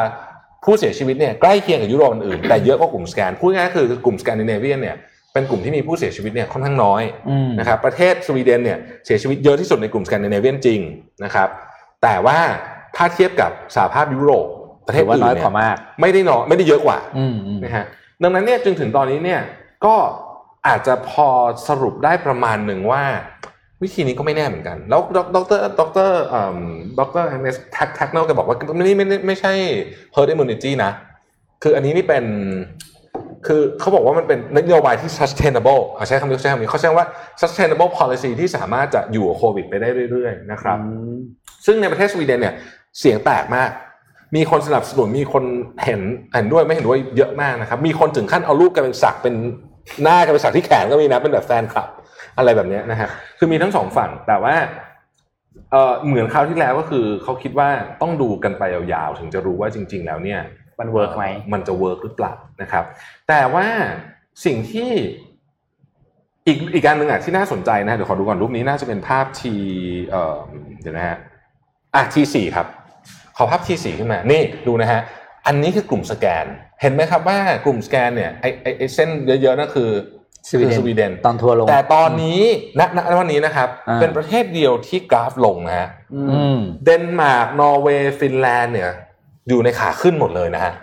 ผู้เสียชีวิตเนี่ยใกล้เคียงกับยุโรปอื่นแต่เยอะกว่ากลุ่มสแกนพูดง่ายๆคือกลุ่มสแกนดิเนเวียนเนี่ยเป็นกลุ่มที่มีผู้เสียชีวิตเนี่ยค่อนข้างน้อยอืมนะครับประเทศสวีเดนเนี่ยเสียชีวิตเยอะที่สุดในกลุ่มสแกนดิเนเวียนจริงนะครับแต่ว่าถ้าเทียบกับสหภาพยุโรป ประเทศถือว่าอื่นน้อยเนี่กว่ามาก ไม่ได้น้อยไม่ได้เยอะกว่าอืมอืมนะฮะดังนั้นเนี่ยจนถึงตอนนี้เนี่ยก็อาจจะพอสรุปได้ประมาณหนึ่งว่า วิธีนี้ก็ไม่แน่เหมือนกัน แล้วดดรดรเอ่อดร Anders Teg Tegnell ก็บอกว่าไม่ไม่ไม่ไม่ใช่ herd immunity นะ คืออันนี้นี่เป็นคือเขาบอกว่ามันเป็นนโยบายที่ sustainable อะใช้คำนี้ใช้คำนี้เขาใช้ว่า sustainable policy ที่สามารถจะอยู่กับโควิดไปได้เรื่อยๆนะครับ ซึ่งในประเทศสวีเดนเนี่ยเสียงแตกมาก มีคนสนับสนุนมีคนเห็นเห็นด้วยไม่เห็นด้วยเยอะมากนะครับ มีคนถึงขั้นเอารูปกันเป็นสักเป็นหน้ากันเป็นสักที่แขนก็มีนะเป็นแบบแฟนคลับ อะไรแบบเนี้ยนะฮะคือมีทั้งสองฝั่งแต่ว่าเออเหมือนคราวที่แล้วก็คือเขาคิดว่าต้องดูกันไปยาวๆถึงจะรู้ว่าจริง ๆ แล้วเนี่ย มัน work ไหมมันจะ work หรือเปล่านะครับ แต่ว่าสิ่งที่อีกอีกการหนึ่งอะที่น่าสนใจนะเดี๋ยวขอดูก่อนรูปนี้น่าจะเป็นภาพทีเอ่อเดี๋ยวนะฮะอะทีสี่ครับ ขอภาพทีสี่ขึ้นมา นี่ดูนะฮะ อันนี้คือกลุ่มสแกน เห็นไหมครับว่ากลุ่มสแกนเนี่ยไอไอไอเส้นเยอะๆนั่นคือสวีเดนคือสวีเดนตอนทัวร์ลง แต่ตอนนี้ณณวันนี้นะครับอ่าเป็นประเทศเดียวที่กราฟลงนะฮะอืมเดนมาร์กนอร์เวย์ฟินแลนด์เนี่ย อยู่ในขาขึ้นหมดเลยนะฮะ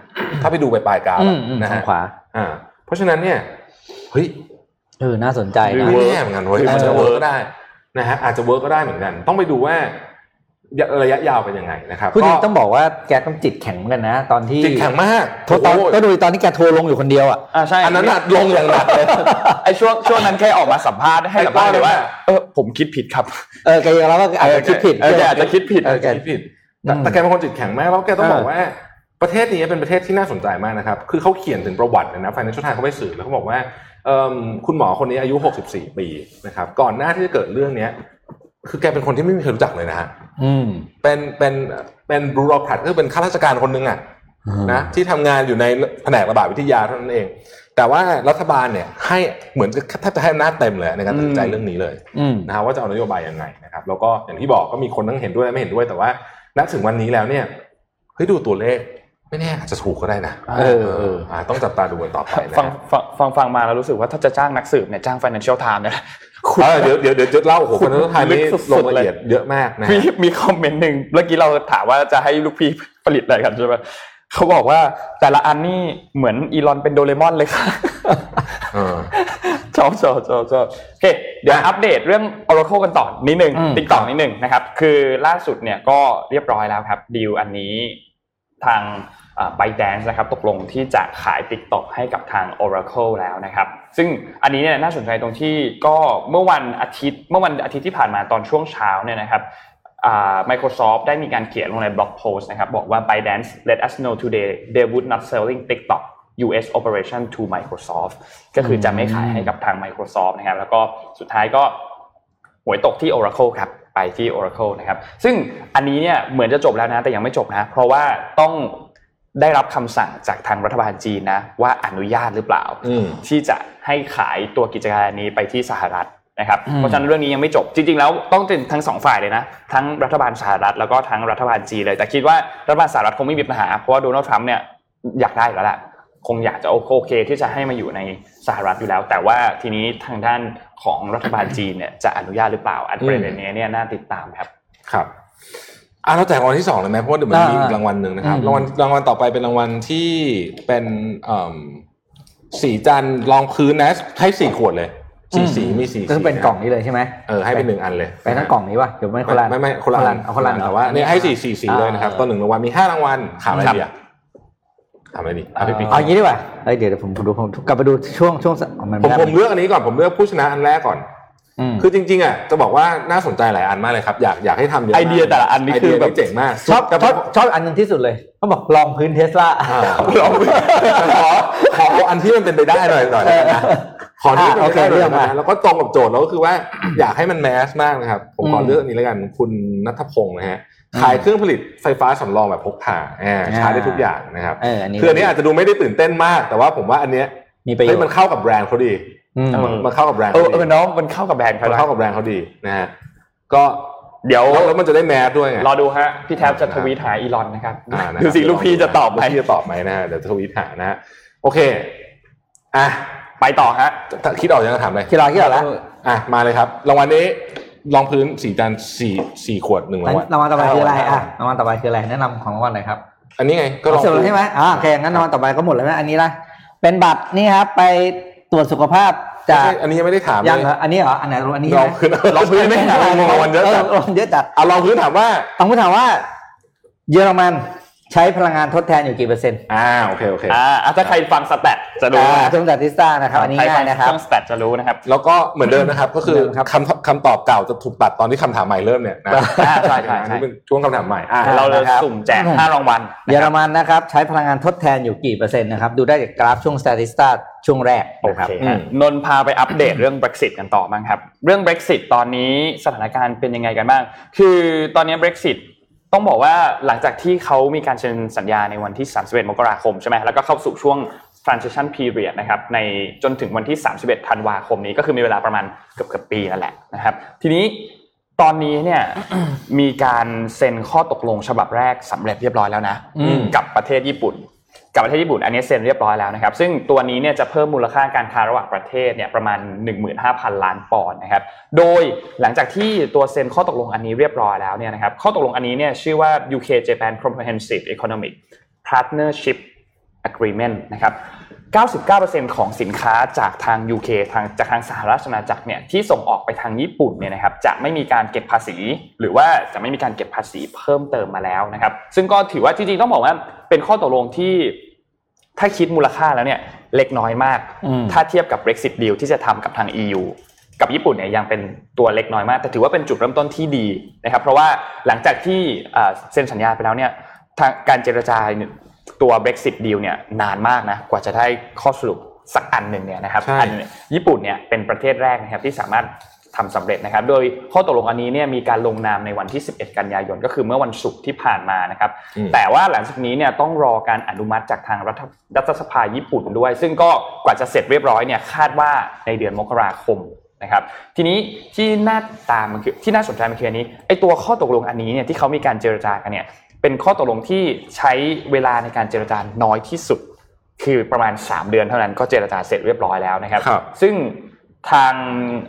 ถ้าไปดูไปปลายกราฟอืมอะอืมนะฮะทาฮะงขวา อ่า เพราะฉะนั้นเนี่ยเฮ้ยเออน่าสนใจหรือนะไม่แน่เหมือนกันเว้ยเออมันจะ work ก็ได้นะฮะอาจจะ work ก็ได้เหมือนกัน ต้องไปดูว่า ระยะยาวเป็นยังไงนะครับผู้จริงก็ต้องบอกว่าแกต้องจิตแข็งเหมือนกันนะ ตอนที่จิตแข็งมากโทรตอนโอ้โหก็ดูตอนที่แกทัวร์ลงอยู่คนเดียวอะอ่าใช่อันนั้นน่ะลงอย่างหนักเลยไอ้ช่วงช่วงนั้นแค่ออกมาสัมภาษณ์ให้สัมภาษณ์เลยว่าเออผมคิดผิดครับเออแกยอมรับว่าอาจจะคิดผิดเออแกอาจจะคิดผิดเออแกคิดผิดแต่อืมแต่แกเป็นคนจิตแข็งมากแล้วแกต้องเออบอกว่าประเทศนี้เป็นประเทศที่น่าสนใจมากนะครับ คือเขาเขียนถึงประวัติเลยนะ Financial Times เขาไปสืบแล้วเขาบอกว่าเอิ่มคุณหมอคนนี้อายุ 64 ปีนะครับ ก่อนหน้าที่จะเกิดเรื่องเนี้ยคือแกเป็นคนที่ไม่มีใครรู้จักเลยนะฮะ อืมเป็นเป็นเป็นบูโรแครตก็คือเป็นข้าราชการคนหนึ่งอะนะที่ทำงานอยู่ในแผนกระบาดวิทยาเท่านั้นเอง แต่ว่ารัฐบาลเนี่ยให้เหมือนกับแทบจะให้อำนาจเต็มเลยในการตัดสินใจอืมเรื่องนี้เลยอืมนะฮะว่าจะเอานโยบายยังไงนะครับแล้วก็อย่างที่บอกก็มีคนทั้งเห็นด้วยและไม่เห็นด้วย แต่ว่าณถึงวันนี้แล้วเนี่ยเฮ้ยดูตัวเลข ไม่แน่อาจจะถูกก็ได้นะเออเอออ่าต้องจับตาดูกันต่อไปนะฟังฟังฟังฟังมาแล้วรู้สึกว่าถ้าจะจ้างนักสืบเนี่ยจ้าง Financial Times เนี่ยเออเดี๋ยวเดี๋ยวเดี๋ยวจะเล่าโอ้โหคนนั้นไทยลึนี่กสุดๆลงละเอียดเยอะมากนะมีฮะมีคอมเมนต์หนึ่งเมื่อกี้เราถามว่าจะให้ลูกพี่ผลิตอะไรกันใช่ไหมเขาบอกว่าแต่ละอันนี่เหมือนอีลอนเป็นโดเรมอนเลยค่ะเออชอบชอบชอบชอบโอเค เดี๋ยวอัปเดตเรื่อง Oracle กันต่อนิดนึงอืมติ๊กต่อนิดนึงนะครับ คือล่าสุดเนี่ยก็เรียบร้อยแล้วครับดีลอันนี้ทาง ไบแดนซ์นะครับตกลงที่จะขาย TikTok ให้กับทาง Oracle แล้วนะครับ ซึ่งอันนี้เนี่ยน่าสนใจตรงที่ก็เมื่อวันอาทิตย์ เมื่อวันอาทิตย์ที่ผ่านมาตอนช่วงเช้าเนี่ยนะครับ Microsoft ได้มีการเขียนลงในบล็อกโพสต์นะครับบอกว่า ByteDance let us know today they would not selling TikTok US operation to Microsoft ก็คือจะไม่ขายให้กับทาง Microsoft นะครับ แล้วก็สุดท้ายก็หวยตกที่ Oracle ครับไปที่ Oracle นะครับ ซึ่งอันนี้เนี่ยเหมือนจะจบแล้วนะ แต่ยังไม่จบนะ เพราะว่าต้อง ได้รับคำสั่งจากทางรัฐบาลจีนนะว่าอนุญาตหรือเปล่าอืมที่จะให้ขายตัวกิจการนี้ไปที่สหรัฐนะครับอืมเพราะฉะนั้นเรื่องนี้ยังไม่จบจริง ๆ แล้วต้องเป็นทั้งสองฝ่ายเลยนะ ทั้งรัฐบาลสหรัฐแล้วก็ทั้งรัฐบาลจีนเลยแต่คิดว่ารัฐบาลสหรัฐคงไม่มีปัญหาเพราะว่าโดนัลด์ทรัมป์เนี่ยอยากได้อยู่แล้วแหละคงอยากจะโอเคที่จะให้มาอยู่ในสหรัฐอยู่แล้ว แต่ว่าทีนี้ทางด้านของรัฐบาลจีนเนี่ยจะอนุญาตหรือเปล่าอันประเด็นนี้เนี่ยน่าติดตามครับครับ อะเราแจกรางวัลที่สองเลยไหมเพราะว่าเดี๋ยวมันมีอีกรางวัลหนึ่งนะครับอืมรางวัลรางวัลต่อไปเป็นรางวัลที่เป็นเอ่อสีจันทร์รองพื้นนะให้สี่ขวดเลยสีสีมีสีก็คือเป็นสีะกล่องนี้เลยใช่ไหมเออให้เป็นหนึ่งอันเลยไปทั้งกล่องนี้ป่ะเดี๋ยวไม่คนละไม่ไม่คนละอันเอาคนละอันแต่ว่าเนี่ยให้สี่สี่สีเลยนะครับอ่าตัวหนึ่งรางวัลมีห้ารางวัลถามอะไรครับดีอะถามอะไรดีอะพี่ปิ๊กเอาอย่างนี้ดีกว่าเอ้ยเดี๋ยวเดี๋ยวผมผมดูผมกลับไปดูช่วงช่วงอ๋อมันผมไได้ผมเลือกอันนี้ก่อนผมเลือกผู้ชนะอันแรกก่อนม คือจริงๆอะจะบอกว่าน่าสนใจหลายอันมากเลยครับ อยากอยากให้ทำเยอะมากไอเดียแต่ละอันนี่ไอคืเดีอยแบบนี่เจ๋งมากชอบแต่ชอบชอบอันหนึงที่สุดเลยเขาบอกลองพื้นเทสลาอ่าลองขอขอเอาอันที่มันเป็นไปได้หน่อยหน่อยแล้วกันนะขอที่มันเป็นไปได้หน่อยแล้วกันนะแล้วก็ตรงกับโจทย์แล้วก็คือว่าอยากให้มันแมสมากนะครับ ผมขอเลือกอันนี้แล้วกันคุณนัทพงศ์นะฮะขายเครื่องผลิตไฟฟ้าสำรองแบบพกพาอ่าใช้ได้ทุกอย่างนะครับเอออันนี้คืออันนี้อาจจะดูไม่ได้ตื่นเต้นมาก แต่ว่าผมว่าอันเนี้ยมีประโยเฮ้ยชน์มันเข้ากับแบรนด์เขาดีอื มเออมันเข้ากับแบรนด์เอเขาอเอดีอเน้องมันเข้ากับแบรนด์เขามันนะเข้ากับแบรนด์เขาดีนะฮะก็เดี๋ยวแล้วแล้วมันจะได้แมสด้วยไงรอดูฮะพี่แท็บจะทวีตหาอีลอนนะครับอ่านะดูสิลูกพี่จะตอบไหมลูกพี่จะตอบไหมนะฮะเดี๋ยวทวีตหานะฮะโอเคอะไปต่อฮะถ้าคิดออกยังจะถามเลยคิดรอคิดรอแล้วอะมาเลยครับรางวัลนี้รองพื้นสีจานสี่สี่ขวดหนึ่งรางวัลรางวัลต่อไปคืออะไรอะรางวัลต่อไปคืออะไรแนะนำของรางวัลหน่อยครับ อันนี้ไงก็รองเสร็จพื้แล้วนใช่ไหมอ่าโอเคงั้นรางวัลต่อไปก็หมดแล้วนะอันนี้ละเป็นบัตรนี่ครับไป ตรวจสุขภาพไม่จากใช่อันนี้ยังไม่ได้ถามยังเลเหรออันนี้เหรออันไหนอันนี้รองพื้นรองพื้นไม่ถามรางวัลเยอะจัดรางวัลเยอะจัดเอารองพื้นถามว่าต้องถามว่า เยอรมัน ใช้พลังงานทดแทนอยู่กี่เปอร์เซ็นต์อ่าโอเคโอเคอ่าอะถ้าใครฟังสแตทจะรู้อ่านะเครื่องจัดทิสต้านะครับอันนี้ใครฟัง่ายนะครับเครื่องสแตทจะรู้นะครับ แล้วก็เหมือนเดิมนะครับ ก็คือเหมือนเดิมครับคำคำตอบเก่าจะถูกตัดตอนที่คำถามใหม่เริ่มเนี่ยนะอ่าใช่ใช่ใช่อันนี้เป็นช่วงคำถามใหม่อ่าเราเลยนะครับสุ่มแจกห้ารางวัลเยอรมันนะครับใช้พลังงานทดแทนอยู่กี่เปอร์เซ็นต์นะครับดูได้จากกราฟช่วงส t ติสต้าช่วงแรกโอนะครับเคอืมนนท์พาไปอัปเดตเรื่อง Brexit กันต่อบ้างครับ เรื่อง Brexit ตอนนี้สถานการณ์เป็นยังไงกันบ้าง คือตอนนี้ Brexit ต้องบอกว่าหลังจากที่เขามีการเซ็นสัญญาในวันที่ 31 มกราคมใช่ไหมแล้วก็เข้าสู่ช่วง transition period นะครับในจนถึงวันที่ 31 ธันวาคมนี้ก็คือมีเวลาประมาณเกือบเกือบปีนั่นแหละนะครับ ทีนี้ตอนนี้เนี่ยมีการเซ็นข้อตกลงฉบับแรกสำเร็จเรียบร้อยแล้วนะอืมกับประเทศญี่ปุ่น กับประเทศญี่ปุ่นอันนี้เซ็นเรียบร้อยแล้วนะครับซึ่งตัวนี้เนี่ยจะเพิ่มมูลค่าการค้าระหว่างประเทศเนี่ยประมาณ 15,000 ล้านปอนด์นะครับโดยหลังจากที่ตัวเซ็นข้อตกลงอันนี้เรียบร้อยแล้วเนี่ยนะครับข้อตกลงอันนี้เนี่ยชื่อว่า UK Japan Comprehensive Economic Partnership Agreement นะครับ 99%ของสินค้าจากทาง UK ทางจากทางสหราชอาณาจักรเนี่ยที่ส่งออกไปทางญี่ปุ่นเนี่ยนะครับจะไม่มีการเก็บภาษี หรือว่าจะไม่มีการเก็บภาษีเพิ่มเติมมาแล้วนะครับซึ่งก็ถือว่าจริงๆต้องบอกว่าเป็นข้อตกลงที่ถ้าคิดมูลค่าแล้วเนี่ยเล็กน้อยมากอืมถ้าเทียบกับ Brexit deal ที่จะทำกับทาง EU กับญี่ปุ่นเนี่ยยังเป็นตัวเล็กน้อยมาก แต่ถือว่าเป็นจุดเริ่มต้นที่ดีนะครับเพราะว่าหลังจากที่เอ่อเซ็นสัญญาไปแล้วเนี่ยทางการเจรจาเนี่ย ตัว Brexit deal เนี่ยนานมากนะกว่าจะได้ข้อสรุปสักอันหนึ่งเนี่ยนะครับใช่อันเนี่ยญี่ปุ่นเนี่ยเป็นประเทศแรกนะครับที่สามารถทำสำเร็จนะครับ โดยข้อตกลงอันนี้เนี่ยมีการลงนามในวันที่ 11 กันยายนก็คือเมื่อวันศุกร์ที่ผ่านมานะครับอืมแต่ว่าหลังจากนี้เนี่ยต้องรอการอนุมัติจากทางรัฐรัฐสภาญี่ปุ่นด้วย ซึ่งก็กว่าจะเสร็จเรียบร้อยเนี่ยคาดว่าในเดือนมกราคมนะครับ ทีนี้ที่น่าตามมันคือที่น่าสนใจมันคืออันนี้ไอตัวข้อตกลงอันนี้เนี่ยที่เขามีการเจรจากันเนี่ย เป็นข้อตกลงที่ใช้เวลาในการเจรจาน้อยที่สุด คือประมาณ 3 เดือนเท่านั้นก็เจรจาเสร็จเรียบร้อยแล้วนะครับครับซึ่งทาง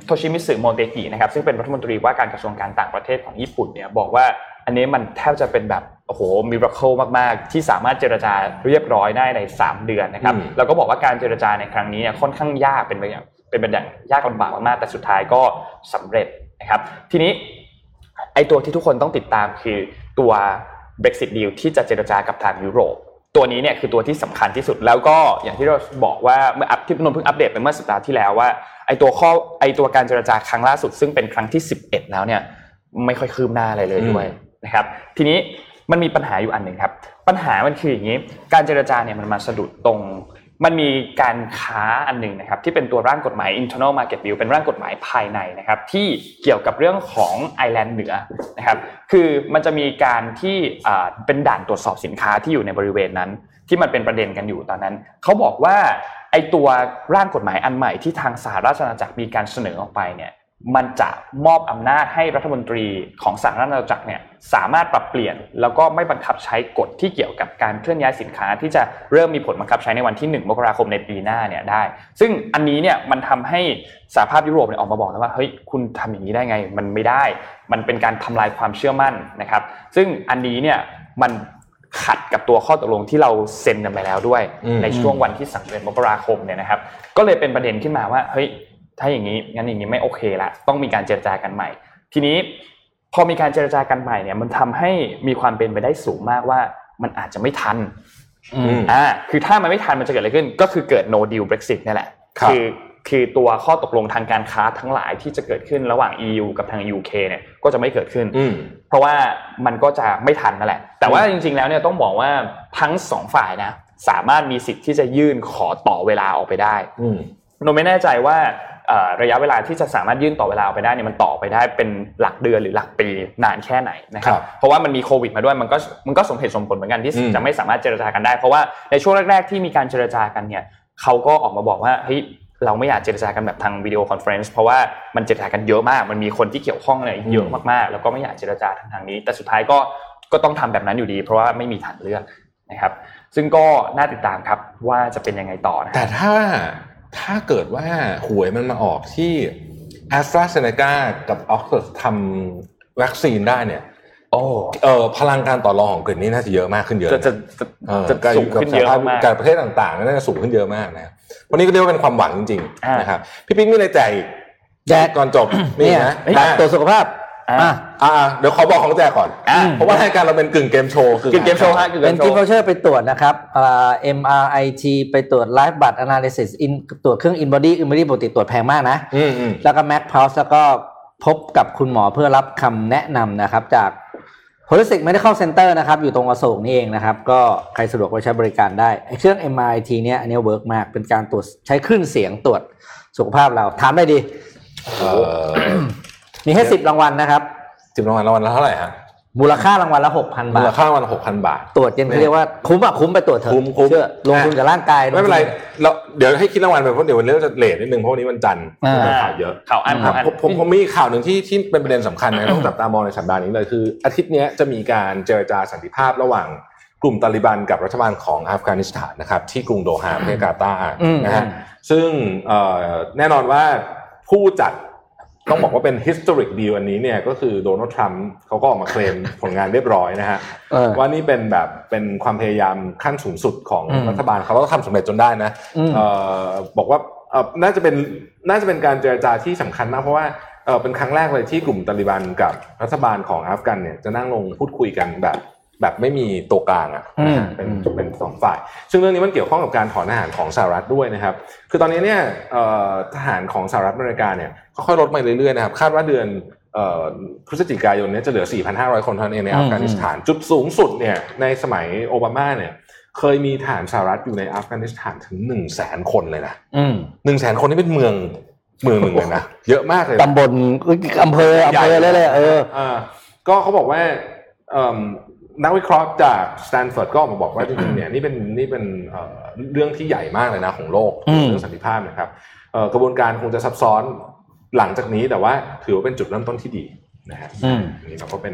โทชิมิสึโมเตกินะครับซึ่งเป็นรัฐมนตรีว่าการกระทรวงการต่างประเทศของญี่ปุ่นเนี่ยบอกว่าอันนี้มันแทบจะเป็นแบบโอ้โหมิราเคิลมากๆ ที่สามารถเจรจาเรียบร้อยได้ใน 3 เดือนนะครับอืมแล้วก็บอกว่าการเจรจาในครั้งนี้เนี่ยค่อนข้างยากเป็นไปอย่างเป็นไปอย่างยากลำบากมากๆแต่สุดท้ายก็สำเร็จนะครับ ทีนี้ไอตัวที่ทุกคนต้องติดตามคือตัว Brexit deal ที่จะเจรจากับทางยุโรป ตัวนี้เนี่ยคือตัวที่สำคัญที่สุดแล้วก็อย่างที่เราบอกว่าเมื่ออัปที่นนท์เพิ่งอัปเดตไปเมื่อสัปดาห์ที่แล้วว่าไอตัวข้อไอตัวการเจรจาครั้งล่าสุด ซึ่งเป็นครั้งที่ 11 แล้วเนี่ยไม่ค่อยคืบหน้าอะไรเลยด้วยนะครับทีนี้มันมีปัญหาอยู่อันหนึ่งครับ ปัญหามันคืออย่างนี้ การเจรจาเนี่ยมันมาสะดุดตรง มันมีการค้าอันหนึ่งนะครับที่เป็นตัวร่างกฎหมาย internal market bill เป็นร่างกฎหมายภายในนะครับที่เกี่ยวกับเรื่องของไอร์แลนด์เหนือนะครับคือมันจะมีการที่เป็นด่านตรวจสอบสินค้าที่อยู่ในบริเวณนั้น ที่มันเป็นประเด็นกันอยู่ตอนนั้นเขาบอกว่าไอตัวร่างกฎหมายอันใหม่ที่ทางสหราชอาณาจักรมีการเสนอออกไปเนี่ย มันจะมอบอำนาจให้รัฐมนตรีของสหราชอาณาจักรเนี่ยสามารถปรับเปลี่ยน แล้วก็ไม่บังคับใช้กฎที่เกี่ยวกับการเคลื่อนย้ายสินค้าที่จะเริ่มมีผลบังคับใช้ในวันที่ 1 มกราคมในปีหน้าเนี่ยได้ ซึ่งอันนี้เนี่ยมันทำให้สหภาพยุโรปเนี่ยออกมาบอกแล้วว่าเฮ้ยคุณทำอย่างนี้ได้ไง มันไม่ได้ มันเป็นการทำลายความเชื่อมั่นนะครับ ซึ่งอันนี้เนี่ยมันขัดกับตัวข้อตกลงที่เราเซ็นกันไปแล้วด้วย ในช่วงวันที่31มกราคมเนี่ยนะครับ ก็เลยเป็นประเด็นขึ้นมาว่าเฮ้ย ถ้าอย่างนี้งั้นอย่างนี้ไม่โอเคละต้องมีการเจรจากันใหม่ ทีนี้พอมีการเจรจากันใหม่เนี่ยมันทำให้มีความเป็นไปได้สูงมากว่ามันอาจจะไม่ทันอืมอ่าคือถ้ามันไม่ทันมันจะเกิดอะไรขึ้น ก็คือเกิด no deal Brexit นี่แหละครับอคือตัวข้อตกลงทางการค้าทั้งหลายที่จะเกิดขึ้นระหว่าง EU กับทาง UK เนี่ยก็จะไม่เกิดขึ้นอืมเพราะว่ามันก็จะไม่ทันนั่นแหละ แต่ว่าจริงๆแล้วเนี่ยต้องบอกว่าทั้งสองฝ่ายนะสามารถมีสิทธิ์ที่จะยื่นขอต่อเวลาออกไปได้อืมโนไม่แน่ใจว่าเอ่อ ระยะเวลาที่จะสามารถยื่นต่อเวลาออกไปได้เนี่ยมันต่อไปได้เป็นหลักเดือนหรือหลักปีนานแค่ไหนนะครับครับเพราะว่ามันมีโควิดมาด้วยมันก็มันก็สมเหตุสมผลเหมือนกันที่อืมจะไม่สามารถเจรจากันได้ เพราะว่าในช่วงแรก ๆ ที่มีการเจรจากันเนี่ยเขาก็ออกมาบอกว่าเฮ้ยเราไม่อยากเจรจากันแบบทาง video conference เพราะว่ามันเจรจากันเยอะมาก มันมีคนที่เกี่ยวข้องเนี่ยเยอะมากๆ แล้วก็ไม่อยากเจรจาทางทางนี้ แต่สุดท้ายก็ก็ต้องทำแบบนั้นอยู่ดี เพราะว่าไม่มีทางเลือกนะครับ ซึ่งก็น่าติดตามครับว่าจะเป็นยังไงต่อนะแต่ถ้า ถ้าเกิดว่าหวยมันมาออกที่แอสตราเซเนกากับออกซฟอร์ดทำวัคซีนได้เนี่ยโอ้เออพลังการต่อรองของอังกฤษนี่น่าจะเยอะมากขึ้นเยอะจะจะจะเออจะสูงขึ้นเยอะมากกับประเทศต่างๆน่าจะสูงขึ้นเยอะมากนะวันนี้ก็เรียกว่าเป็นความหวังจริงอ่าๆนะครับพี่ปิ๊กมีอะไรแจกอีกแจกก่อนจบนี่เนี่ยนะบัตรตรวจสุขภาพ อะอะอ่าเดี๋ยวขอบอกของแจกก่อนอะเพราะว่ารายการเราเป็นกึ่งเกมโชว์กึ่งเกมโชว์ฮะกึ่งเกเป็นมโชกิฟต์ว์วอเชอร์ไปตรวจนะครับอ่า MRIT ไปตรวจ Live บัตร Analysis in ตรวจเครื่อง InBody InBody ปกติตรวจแพงมากนะอืมอืมแล้วก็ Mac Pulse แล้วก็พบกับคุณหมอเพื่อรับคำแนะนำนะครับ จาก Holistic Medical Center นะครับ อยู่ตรงอโศกนี่เองนะครับ ก็ใครสะดวกไปใช้บริการได้ไอ้เครื่อง MRIT เนี่ยอันนี้เวิร์กมากเป็นการตรวจใช้คลื่นเสียงตรวจสุขภาพเราถามได้ดีเอ่อ มีให้สิบรางวัลนะครับสิบรางวัลรางวัลละเท่าไหร่ฮะมูลค่ารางวัลละหกพันมูบาลทค่ารางวัลหกพันบาท ตรวจจนเขาเรียกว่าคุ้มอะคุ้มไปตรวจเถอะคุ้มคุ้มเชื่อลงทุนกับร่างกายไม่เป็นไรเราเดี๋ยวให้คิดรางวัลไปเพราะเดี๋ยววันนี้เราจะเลทนิดนึงเพราะวันนี้วันจันทร์อ่ามีข่าวเยอะข่าวอันครัข่าบวอันผมผมผมมีข่าวหนึ่งที่ที่เป็นประเด็นสำคัญนะต้องจับตามองในสัปดาห์นี้เลยคือ อาทิตย์เนี้ยจะมีการเจรจาสันติภาพระหว่างกลุ่มตาลิบันกับรัฐบาลของอัฟกานิสถานนะครับที่กรุงโดฮาประเทศกาตาร์อืมนะฮะซึ่งเอ่อแน่นอนว่าผู้จัด ต้องบอกว่าเป็น historic deal อันนี้เนี่ยก็คือโดนัลด์ทรัมป์เขาก็ออกมาเคลมผลงานเรียบร้อยนะฮะเออว่านี่เป็นแบบเป็นความพยายามขั้นสูงสุดของอืมรัฐบาลเขาแล้วก็ทำสำเร็จจนได้นะอืมเอ่อบอกว่าเอ่อน่าจะเป็นน่าจะเป็นการเจรจาที่สำคัญมากเพราะว่าเอ่อเป็นครั้งแรกเลยที่กลุ่มตาลิบันกับรัฐบาลของอัฟกันเนี่ยจะนั่งลงพูดคุยกันแบบ แบบไม่มีตัวกลางอะอืมเป็นเป็นสองฝ่าย ซึ่งเรื่องนี้มันเกี่ยวข้องกับการถอนทหารของสหรัฐด้วยนะครับ คือตอนนี้เนี่ยเอ่อทหารของสหรัฐอเมริกาเนี่ยค่อยๆลดมาเรื่อยๆนะครับคาดว่าเดือนเอ่อพฤศจิกายนเนี้จะเหลือ 4,500 คนเท่านั้นเองในอัฟกานิสถาน จุดสูงสุดเนี่ยในสมัยโอบามาเนี่ยเคยมีทหารสหรัฐอยู่ในอัฟกานิสถานถึง1 0 0 0 0แสนคนเลยนะอืม1 0 0 0 0แสนคนนี่เป็นเมืองเมืองหนึ่งเลยนะเยอะมากเลยนะตำบลอำเภออำเภอเลยเลยเอออ่าก็เขาบอกว่าเอิ่ม นักวิเคราะห์จากสแตนฟอร์ดก็ออกมาบอกว่าจริงๆเนี่ยนี่เป็นนี่เป็นเอ่อเรื่องที่ใหญ่มากเลยนะของโลกอืมเรื่องสันติภาพนะครับเอ่อกระบวนการคงจะซับซ้อนหลังจากนี้แต่ว่าถือว่าเป็นจุดเริ่มต้นที่ดีนะฮะอืมอันนี้เราก็เป็น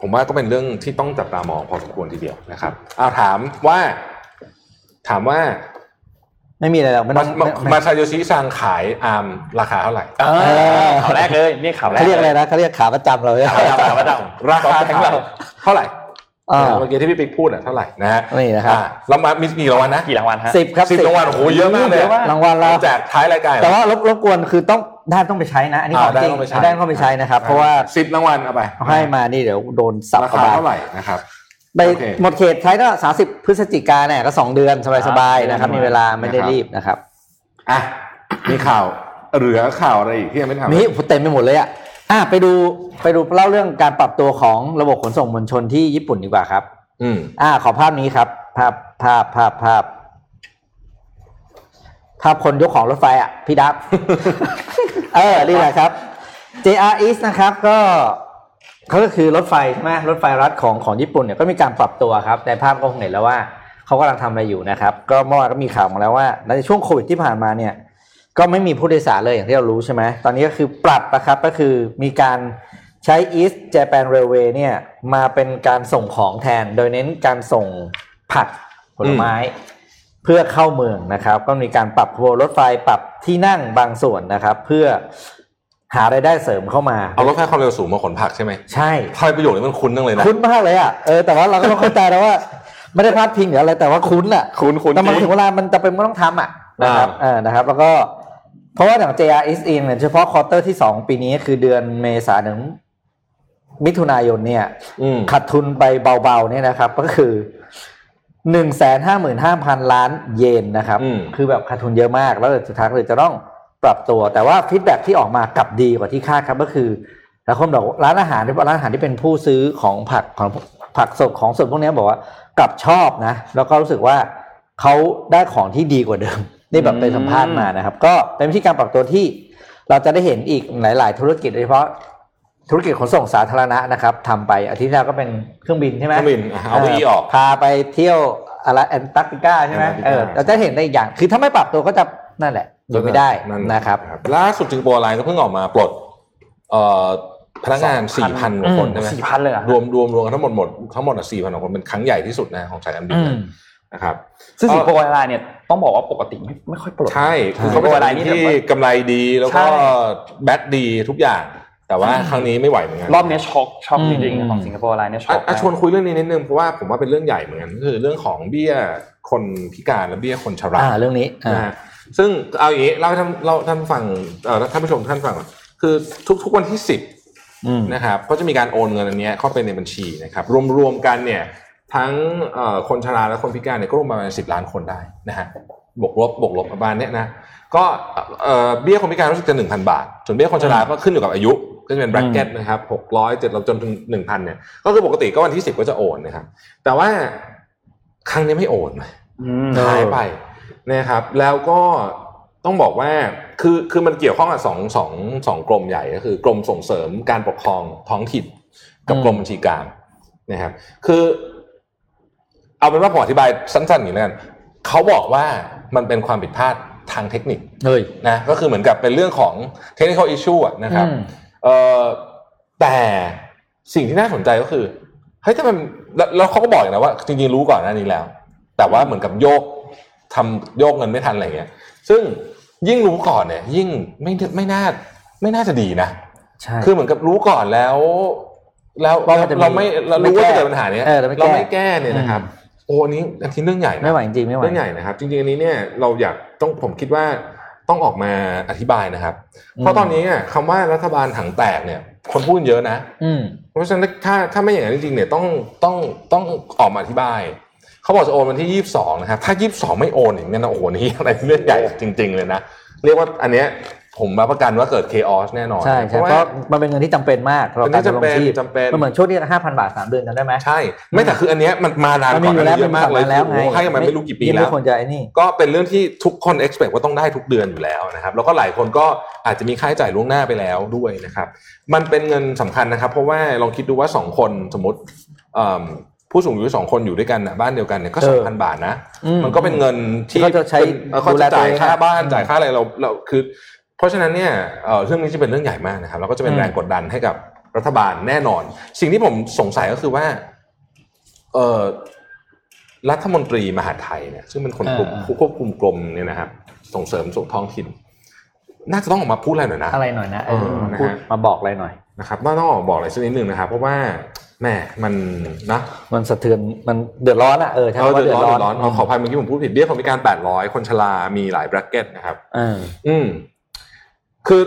ผมว่าก็เป็นเรื่องที่ต้องจับตามองพอสมควรทีเดียวนะครับเอาถามว่า ถามว่า ไม่มีอะไรหรอกไม่มาต้องมาไม่มาซาโยชิซังขายอาร์มราคาเท่าไหร่เออข่าวแรกเลยนี่ข่าวแรกเขาเรียกอะไรนะเขาเรียกขาประจำเราเนี่ยข่าวข่าวประจำราคาแบงค์เราเท่าไหร่อ่าเมื่อกี้ที่พี่ปิ๊กพูดอะเท่าไหร่นะฮะนี่นะครับอ่าเรามามีกี่รางวัลนะกี่รางวัลฮะสิบครับสิบรางวัลโอ้โหเยอะมากเลยเยอะมากรางวัลเราแจกท้ายรายการแต่ว่ารบรบกวนคือต้องได้ต้องไปใช้นะอันนี้ของอ่าได้จริงต้องไปใช้ได้ต้องไปใช้นะครับเพราะว่าสิบรางวัลเอาไปเขาให้มานี่เดี๋ยวโดนสับราเข้าคามาเท่าไหร่นะครับ ไปโอเคหมดเขตใช้ก็สาสิบพฤศจิกาเนี่ยก็สองเดือนสบายๆนะครับ มีเวลาไม่ได้รีบนะครับอะมีข่าวเหลือข่าวอะไรอีกที่ยังไม่ทำมีเต็มไปหมดเลยอะอะไปดูไปดูเล่าเรื่องการปรับตัวของระบบขนส่งมวลชนที่ญี่ปุ่นดีกว่าครับ อืมอ่าขอภาพนี้ครับ ภาพภาพภาพภาพ ภาพคนยกของรถไฟอะ พี่ดับ เออนี่แหละครับ JR East นะครับ ก็เขา ก็คือรถไฟใช่ไหมรถไฟรัฐของของญี่ปุ่นเนี่ยก็มีการปรับตัวครับในภาพก็คงเห็นแล้วว่าเขากำลังทำอะไรอยู่นะครับ ก็เมื่อวานก็มีข่าวมาแล้วว่าในช่วงโควิดที่ผ่านมาเนี่ย ก็ไม่มีผู้โดยสารเลยอย่างที่เรารู้ใช่ไหมตอนนี้ก็คือปรับนะครับก็คือมีการใช้ East Japan Railway เนี่ยมาเป็นการส่งของแทน โดยเน้นการส่งผักผลไม้ เพื่อเข้าเมืองนะครับ ก็มีการปรับขบวนรถไฟปรับที่นั่งบางส่วนนะครับ เพื่อ หารายได้เสริมเข้ามา เอารถไฟความเร็วสูงมาขนผักใช่ไหมใช่ทอยประโยชน์นี้มันคุ้นจังเลยนะคุ้นมากเลยอะเออแต่ว่าเราก็ต้องเข้าใจแล้วว่า ไม่ได้พลาดพิงหรืออะไรแต่ว่าคุ้นอะคุ้นคุ้นแต่มันจริงถึงเวลามันจะเป็นมันต้องทำอะนะครับอ่าเออนะครับ แล้วก็เพราะว่าอย่าง JRS เองเนี่ยเฉพาะ quarter ที่สองปีนี้คือเดือนเมษายนถึงมิถุนายนเนี่ยอืมขาดทุนไปเบาๆเนี่ยนะครับ ก็คือหนึ่งแสนห้าหมื่นห้าพันล้านเยนนะครับอืมคือแบบขาดทุนเยอะมาก แล้วสุดท้ายก็เลยจะต้อง ปรับตัว แต่ว่า feedback ที่ออกมากลับดีกว่าที่คาดครับก็คือแล้วคนบอกร้านอาหารที่ร้านอาหารที่เป็นผู้ซื้อของผักของผักสดของสดพวกนี้บอกว่ากลับชอบนะ แล้วก็รู้สึกว่าเขาได้ของที่ดีกว่าเดิมนี่แบบไปสัมภาษณ์มานะครับ ก็เป็นวิธีการปรับตัวที่เราจะได้เห็นอีกหลาย ๆ ธุรกิจโดยเฉพาะธุรกิจขนส่งสาธารณะนะครับทำไปอาทิตย์ที่แล้วก็เป็นเครื่องบินใช่ไหมเครื่องบินอะเอาเก้าอี้ออกพาไปเที่ยวอะไรแอนตาร์กติกาใช่ไหมแอนตาร์กติกาเออเราจะเห็นได้อีกอย่าง คือถ้าไม่ปรับตัวก็จะนั่นแหละ อยู่ไม่ได้นะครับ ล่าสุด Singapore Airlines ก็เพิ่งออกมาปลดเอ่อพนักงาน 4,000กว่าคนใช่ไหมสี่พันเลยเหรอรวมรวมรวมกันทั้งหมดหมดทั้งหมดสี่พันกว่าคนเป็นครั้งใหญ่ที่สุดนะของสายการบินอืมนะนะครับซึ่งสิงคโปร์แอร์ไลน์เนี่ยต้องบอกว่าปกติไม่ไม่ค่อยปลดใช่คือใช่เขาเป็นเวลาอะไรนี้ที่แบบว่ากำไรดีแล้วใช่ก็แบตดีทุกอย่าง แต่ว่าครั้งนี้ไม่ไหวเหมือนกันรอบนี้ช็อกช็อกอืมจริงๆของ Singapore Airlines เนี่ยช็อกอะอะชวนคุยเรื่องนี้นิดนึงเพราะว่าผมว่าเป็นเรื่องใหญ่เหมือนกันก็คือเรื่องของเบี้ยคนพิการและเบี้ยคนชราอ่าเรื่องนี้อ่านะฮะ ซึ่งเอาอย่างนี้เราให้ท่านเราท่านฟังเอ่อท่านผู้ชมท่านฟังก่อนคือทุกทุกวันที่สิบอืมนะครับก็จะมีการโอนเงินอันเนี้ยเข้าไปในบัญชีนะครับรวมๆกันเนี่ยทั้งเอ่อคนชราและคนพิการเนี่ยก็รวมประมาณสิบล้านคนได้นะฮะบวกลบบวกลบประมาณเนี้ยนะก็เอ่อเบี้ยคนพิการรู้สึกจะหนึ่งพันบาทส่วนเบี้ยคนชราก็ขึ้นอยู่กับอายุก็จะเป็นแบร็กเก็ตนะครับหกร้อยเจ็ดจนถึงหนึ่งพันเนี่ยก็คือปกติก็วันที่สิบก็จะโอนนะครับแต่ว่าครั้งนี้ไม่โอนอืมเออหายไป นะครับแล้วก็ต้องบอกว่าคือคือมันเกี่ยวข้องกับสองสองสองกรมใหญ่ก็คือกรมส่งเสริมการปกครองท้องถิ่นกับกรมบัญชีกลางนะครับคือเอาเป็นว่าผมอธิบายสั้นๆอย่างนี้แล้วกันเขาบอกว่ามันเป็นความผิดพลาดทางเทคนิคเฮ้ยนะก็คือเหมือนกับเป็นเรื่องของ technical issue อะนะครับอืมเอ่อแต่สิ่งที่น่าสนใจก็คือเฮ้ยถ้ามันแล้วแล้วเขาก็บอกอย่างนะว่าจริงๆรู้ก่อนหน้านี้แล้ว แต่ว่าเหมือนกับโยก ทำโยกเงินไม่ทันอะไรเงี้ย ซึ่งยิ่งรู้ก่อนเนี่ย ยิ่งไม่ไม่น่าไม่น่าจะดีนะใช่คือเหมือนกับรู้ก่อนแล้ว แล้วว่ามันจะมีเราไม่เรารู้ไม่ว่าแก้จะเกิดปัญหาเนี้ยเออเราไม่แก้เราไม่แก้เนี่ยนะครับโอ้อันนี้อันที่เรื่องใหญ่นะไม่ไหวจริงๆไม่ไหวเรื่องใหญ่นะครับ จริงๆอันนี้เนี่ยเราอยากต้องผมคิดว่าต้องออกมาอธิบายนะครับ เพราะตอนนี้เนี่ยคำว่ารัฐบาลถังแตกเนี่ย คนพูดเยอะนะอืมเพราะฉะนั้นถ้าถ้าไม่อย่างนั้นจริงๆเนี่ยต้องต้องต้องออกมาอธิบาย เขาบอกจะโอนวันที่ยี่สิบสองนะครับ ถ้ายี่สิบสองไม่โอนอย่างนี้นะโอ้โหนี่อะไรเรื่องใหญ่จริง ๆ เลยนะ เรียกว่าอันเนี้ยผมรับประกันว่าเกิด chaos แน่นอน ใช่เพใช่ราะเพว่าราะมันเป็นเงินที่จำเป็นมากสำหรับอันนี้การดำรงจำเป็นชีพจำเป็นมันเหมือนช่วงที่ห้าพันบาทสามเดือนจำได้ไหมใช่ ไม่แต่คืออันเนี้ยมันมานานมันมีก่อนอยู่อันแล้วนี้เยอะมากเลยนแล้วไงโอ้โหให้กันมาไม่รู้กี่ปียังแล้วไม่ควรจะไอ้นี่ก็เป็นเรื่องที่ทุกคน expect ว่าต้องได้ทุกเดือนอยู่แล้วนะครับ แล้วก็หลายคนก็อาจจะมีค่าใช้จ่ายล่วงหน้าไปแล้วด้วยนะครับ มันเป็นเงินสำคัญนะครับ เพราะว่าลองคิดดูว่าสองคนสมมติเอิ่ม ผู้สูงอายุสองคนอยู่ด้วยกันนะบ้านเดียวกันเนี่ยก็เอสองอพันบาทนะอืมมันก็เป็นเงินที่เขาจะใช้เออเขาดูแลจะจ่ายตัวเองค่าบ้านอืมจ่ายค่าอะไรเราเราคือ เพราะฉะนั้นเนี่ยเอ่อเรื่องนี้จะเป็นเรื่องใหญ่มากนะครับแล้วก็จะเป็นอืมแรงกดดันให้กับรัฐบาลแน่นอน สิ่งที่ผมสงสัยก็คือว่าเอ่อรัฐมนตรีมหาดไทยเนี่ยซึ่งเป็นคนกลุ่มผู้ควบคุมกรมเนี่ยนะครับส่งเสริมสุขท้องถิ่นน่าจะต้องออกมาพูดอะไรหน่อยนะอะไรหน่อยนะเออเออมาพูดนะฮะมาบอกอะไรหน่อยนะครับน่าต้องออกบอกอะไรสักนิดหนึ่งนะครับเพราะว่า แหม่มันนะมันสะเทือนมันเดือดร้อนอะเออใช่เออว่าเดือเดืดอดร้อนร้อนเดือดร้อนเอาขออภัยเมื่อกี้ผมพูดผิดเบี้ยคนพิการ800คนชรามีหลายแบรกเก็ตนะครับเอออืมคือ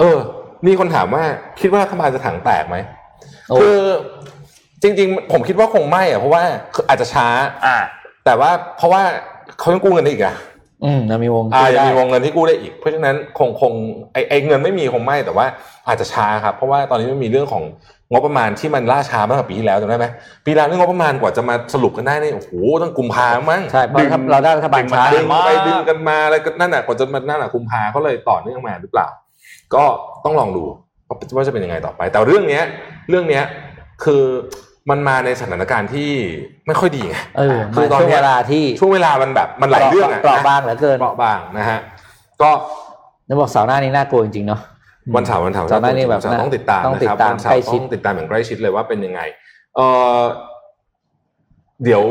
เออ มีคนถามว่า คิดว่ารัฐบาลจะถังแตกไหมโอ้คือจริง ๆ ผมคิดว่าคงไม่อะเพราะว่าคืออาจจะช้า อ่า แต่ว่าเพราะว่าเขายังกู้เงินได้อีกอะอืมยังมีวงอ่าที่ยังได้มีวงเงินที่กู้ได้อีก เพราะฉะนั้นคงคงไอไอเงินไม่มีคงไม่แต่ว่าอาจจะช้าครับ เพราะว่าตอนนี้มันมีเรื่องของ งบประมาณที่มันล่าช้าเมื่อปีที่แล้วจำได้ไหมปีแล้วเรื่องงบประมาณกว่าจะมาสรุปกันได้นี่โอ้โหตั้งกุมภามั้งใช่เพราะถ้าเราได้รัฐบาลช้าดึงมากไปดึงกันมาอะไรก็นั่นน่ะกว่าจะมานั่นน่ะกุมภาก็เลยต่อเนื่องมาหรือเปล่า ก็ต้องลองดูว่าจะเป็นยังไงต่อไป แต่เรื่องเนี้ยเรื่องเนี้ยคือมันมาในสถานการณ์ที่ไม่ค่อยดีไงเออคืมาอตอนช่วงเนี้เวยลาที่ช่วงเวลามันแบบมันหลายเรื่องอะเปราะนะบางเหลือเกินเปราะบางนะฮะก็แล้วบอกเสาร์หน้านี้น่ากลัวจริงๆเนาะ วันเสาร์วันเสาร์เสาร์หน้านี่แบบวัเสาร์ต้องติดตามต้องนะติดครับตามวันเสาร์ใกล้ชิดต้องติดตามอย่างใกล้ชิดเลยว่าเป็นยังไง เออเดี๋ยว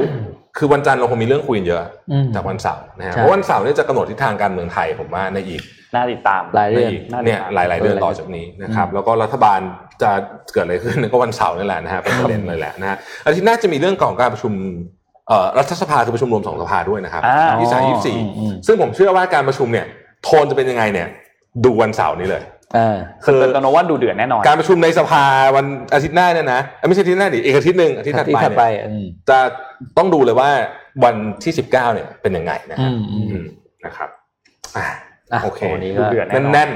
คือวันจันทร์เราคงมีเรื่องคุยกันเยอะอืมจากวันเสาร์นะฮะใช่เพราะวันเสาร์เนี่ยจะกำหนดทิศทางการเมืองไทยผมว่าในอีกน่าติดตามหลายเรื่องในอีกน่าติดตามเนี่ยหลาย ๆ เดือนเออต่อจากนี้นะครับอืมแล้วก็รัฐบาลจะเกิดอะไรขึ้นก็วันเสาร์นี่แหละนะฮะเป็นประเด็นเลยแหละนะฮะอาทิตย์หน้าจะมีเรื่องของการประชุมเอ่อรัฐสภาคือประชุมรวมสองสภาด้วยนะครับอ่ายี่สามยี่สี่อืมอืมซึ่งผมเชื่อว่าการประชุมเนี่ยโทนจะเป็นยังไงเนี่ย ดูวันเสาร์นี้เลยเออ คือเป็นตโนว่าดูเดือดแน่นอน การประชุมในสภาวันอาทิตย์หน้าเนี่ยนะเอ้ยไม่ใช่อาทิตย์หน้าดิอีกอาทิตย์หนึ่งอาทิตย์ถัดที่ไปถัดไปเนี่ยอืมจะต้องดูเลยว่าวันที่สิบเก้าเนี่ยเป็นยังไงนะคอืรับมอืมอืมนะครับอะอะ โอเควันนี้ดูก็เดือดแน่นแน่น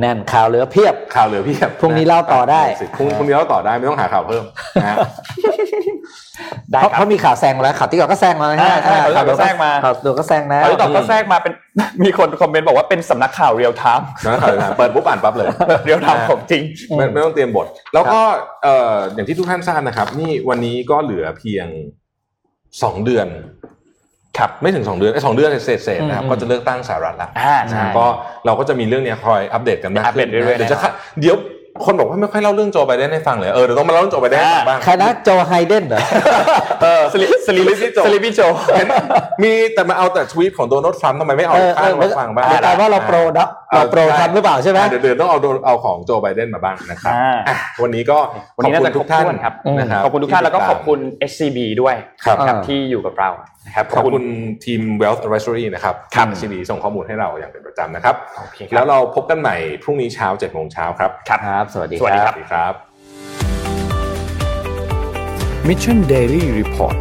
แน่นๆข่าวเหลือเพียบๆข่าวเหลือเพียบพรุ่งนี้เล่าต่อได้พรุ่งพรุ่งนี้เล่าต่อได้ไม่ต้องหาข่าวเพิ่มนะฮะได้เพราะครับเพราะมีข่าวแซงมาแล้วข่าวที่ก่อนก็แซงมาแล้วนะอ่าใช่ข่าวที่ก่อนก็แซงมาข่าวตัวก็แซงแล้วตอนนี้ตอบก็แทรกมาเป็นมีคนคอมเมนต์บอกว่าเป็นสำนักข่าว real-time นะข่าวเปิดปุ๊บอ่านปั๊บเลย real-time ของจริงไม่ไม่ต้องเตรียมบท แล้วก็เอ่ออย่างที่ทุกท่านทราบนะครับ นี่วันนี้ก็เหลือเพียงสองเดือน ครับไม่ถึงสองเดือนไอ้สองเดือนเศษๆนะครับอืมก็จะเลือกตั้งสหรัฐละอ่าใช่นะก็เราก็จะมีเรื่องเนี้ยคอยอัปเดตกันมากอัปเดตเรื่อยๆเดี๋ยวจะแน่นอนเดี๋ยวคนบอกว่าไม่ค่อยเล่าเรื่องโจไบเดนให้ฟังเลยเออเดี๋ยวต้องมาเล่าเรื่องโจไบเดนให้ฟังบ้างใครนะโจไบเดนเหรอเออ slee sleep sleepy โจเห็นมีแต่มาเอาแต่ทวีตของโดนัลด์ทรัมป์ทำไมไม่เอาเออเอข้างอมาฟังบ้างเดี๋ยวกลายว่าเรา pro นะเรา pro ทรัมป์หรือเปล่าใช่ไหมเดี๋ยวเดี๋ยวต้องเอาโดนเอาของโจไบเดนมาบ้างนะครับอ่าอะวันนี้ก็วันนี้น่าจะขอบคุณทุกท่านครบถ้วนครับนะครับขอบคุณทุกท่านแล้วก็ขอบคุณ SCB ด้วยครับนะครับที่อยู่กับเรา นะครับขอบคุณทีม Wealth Advisory นะครับครับซีดีส่งข้อมูลให้เราอย่างเป็นประจำนะครับโอเคครับแล้วเราพบกันใหม่พรุ่งนี้เช้า7โมงเช้าครับครับครับสวัสดีสวัสดีคครัรับสวัสดีครับ Mission Daily Report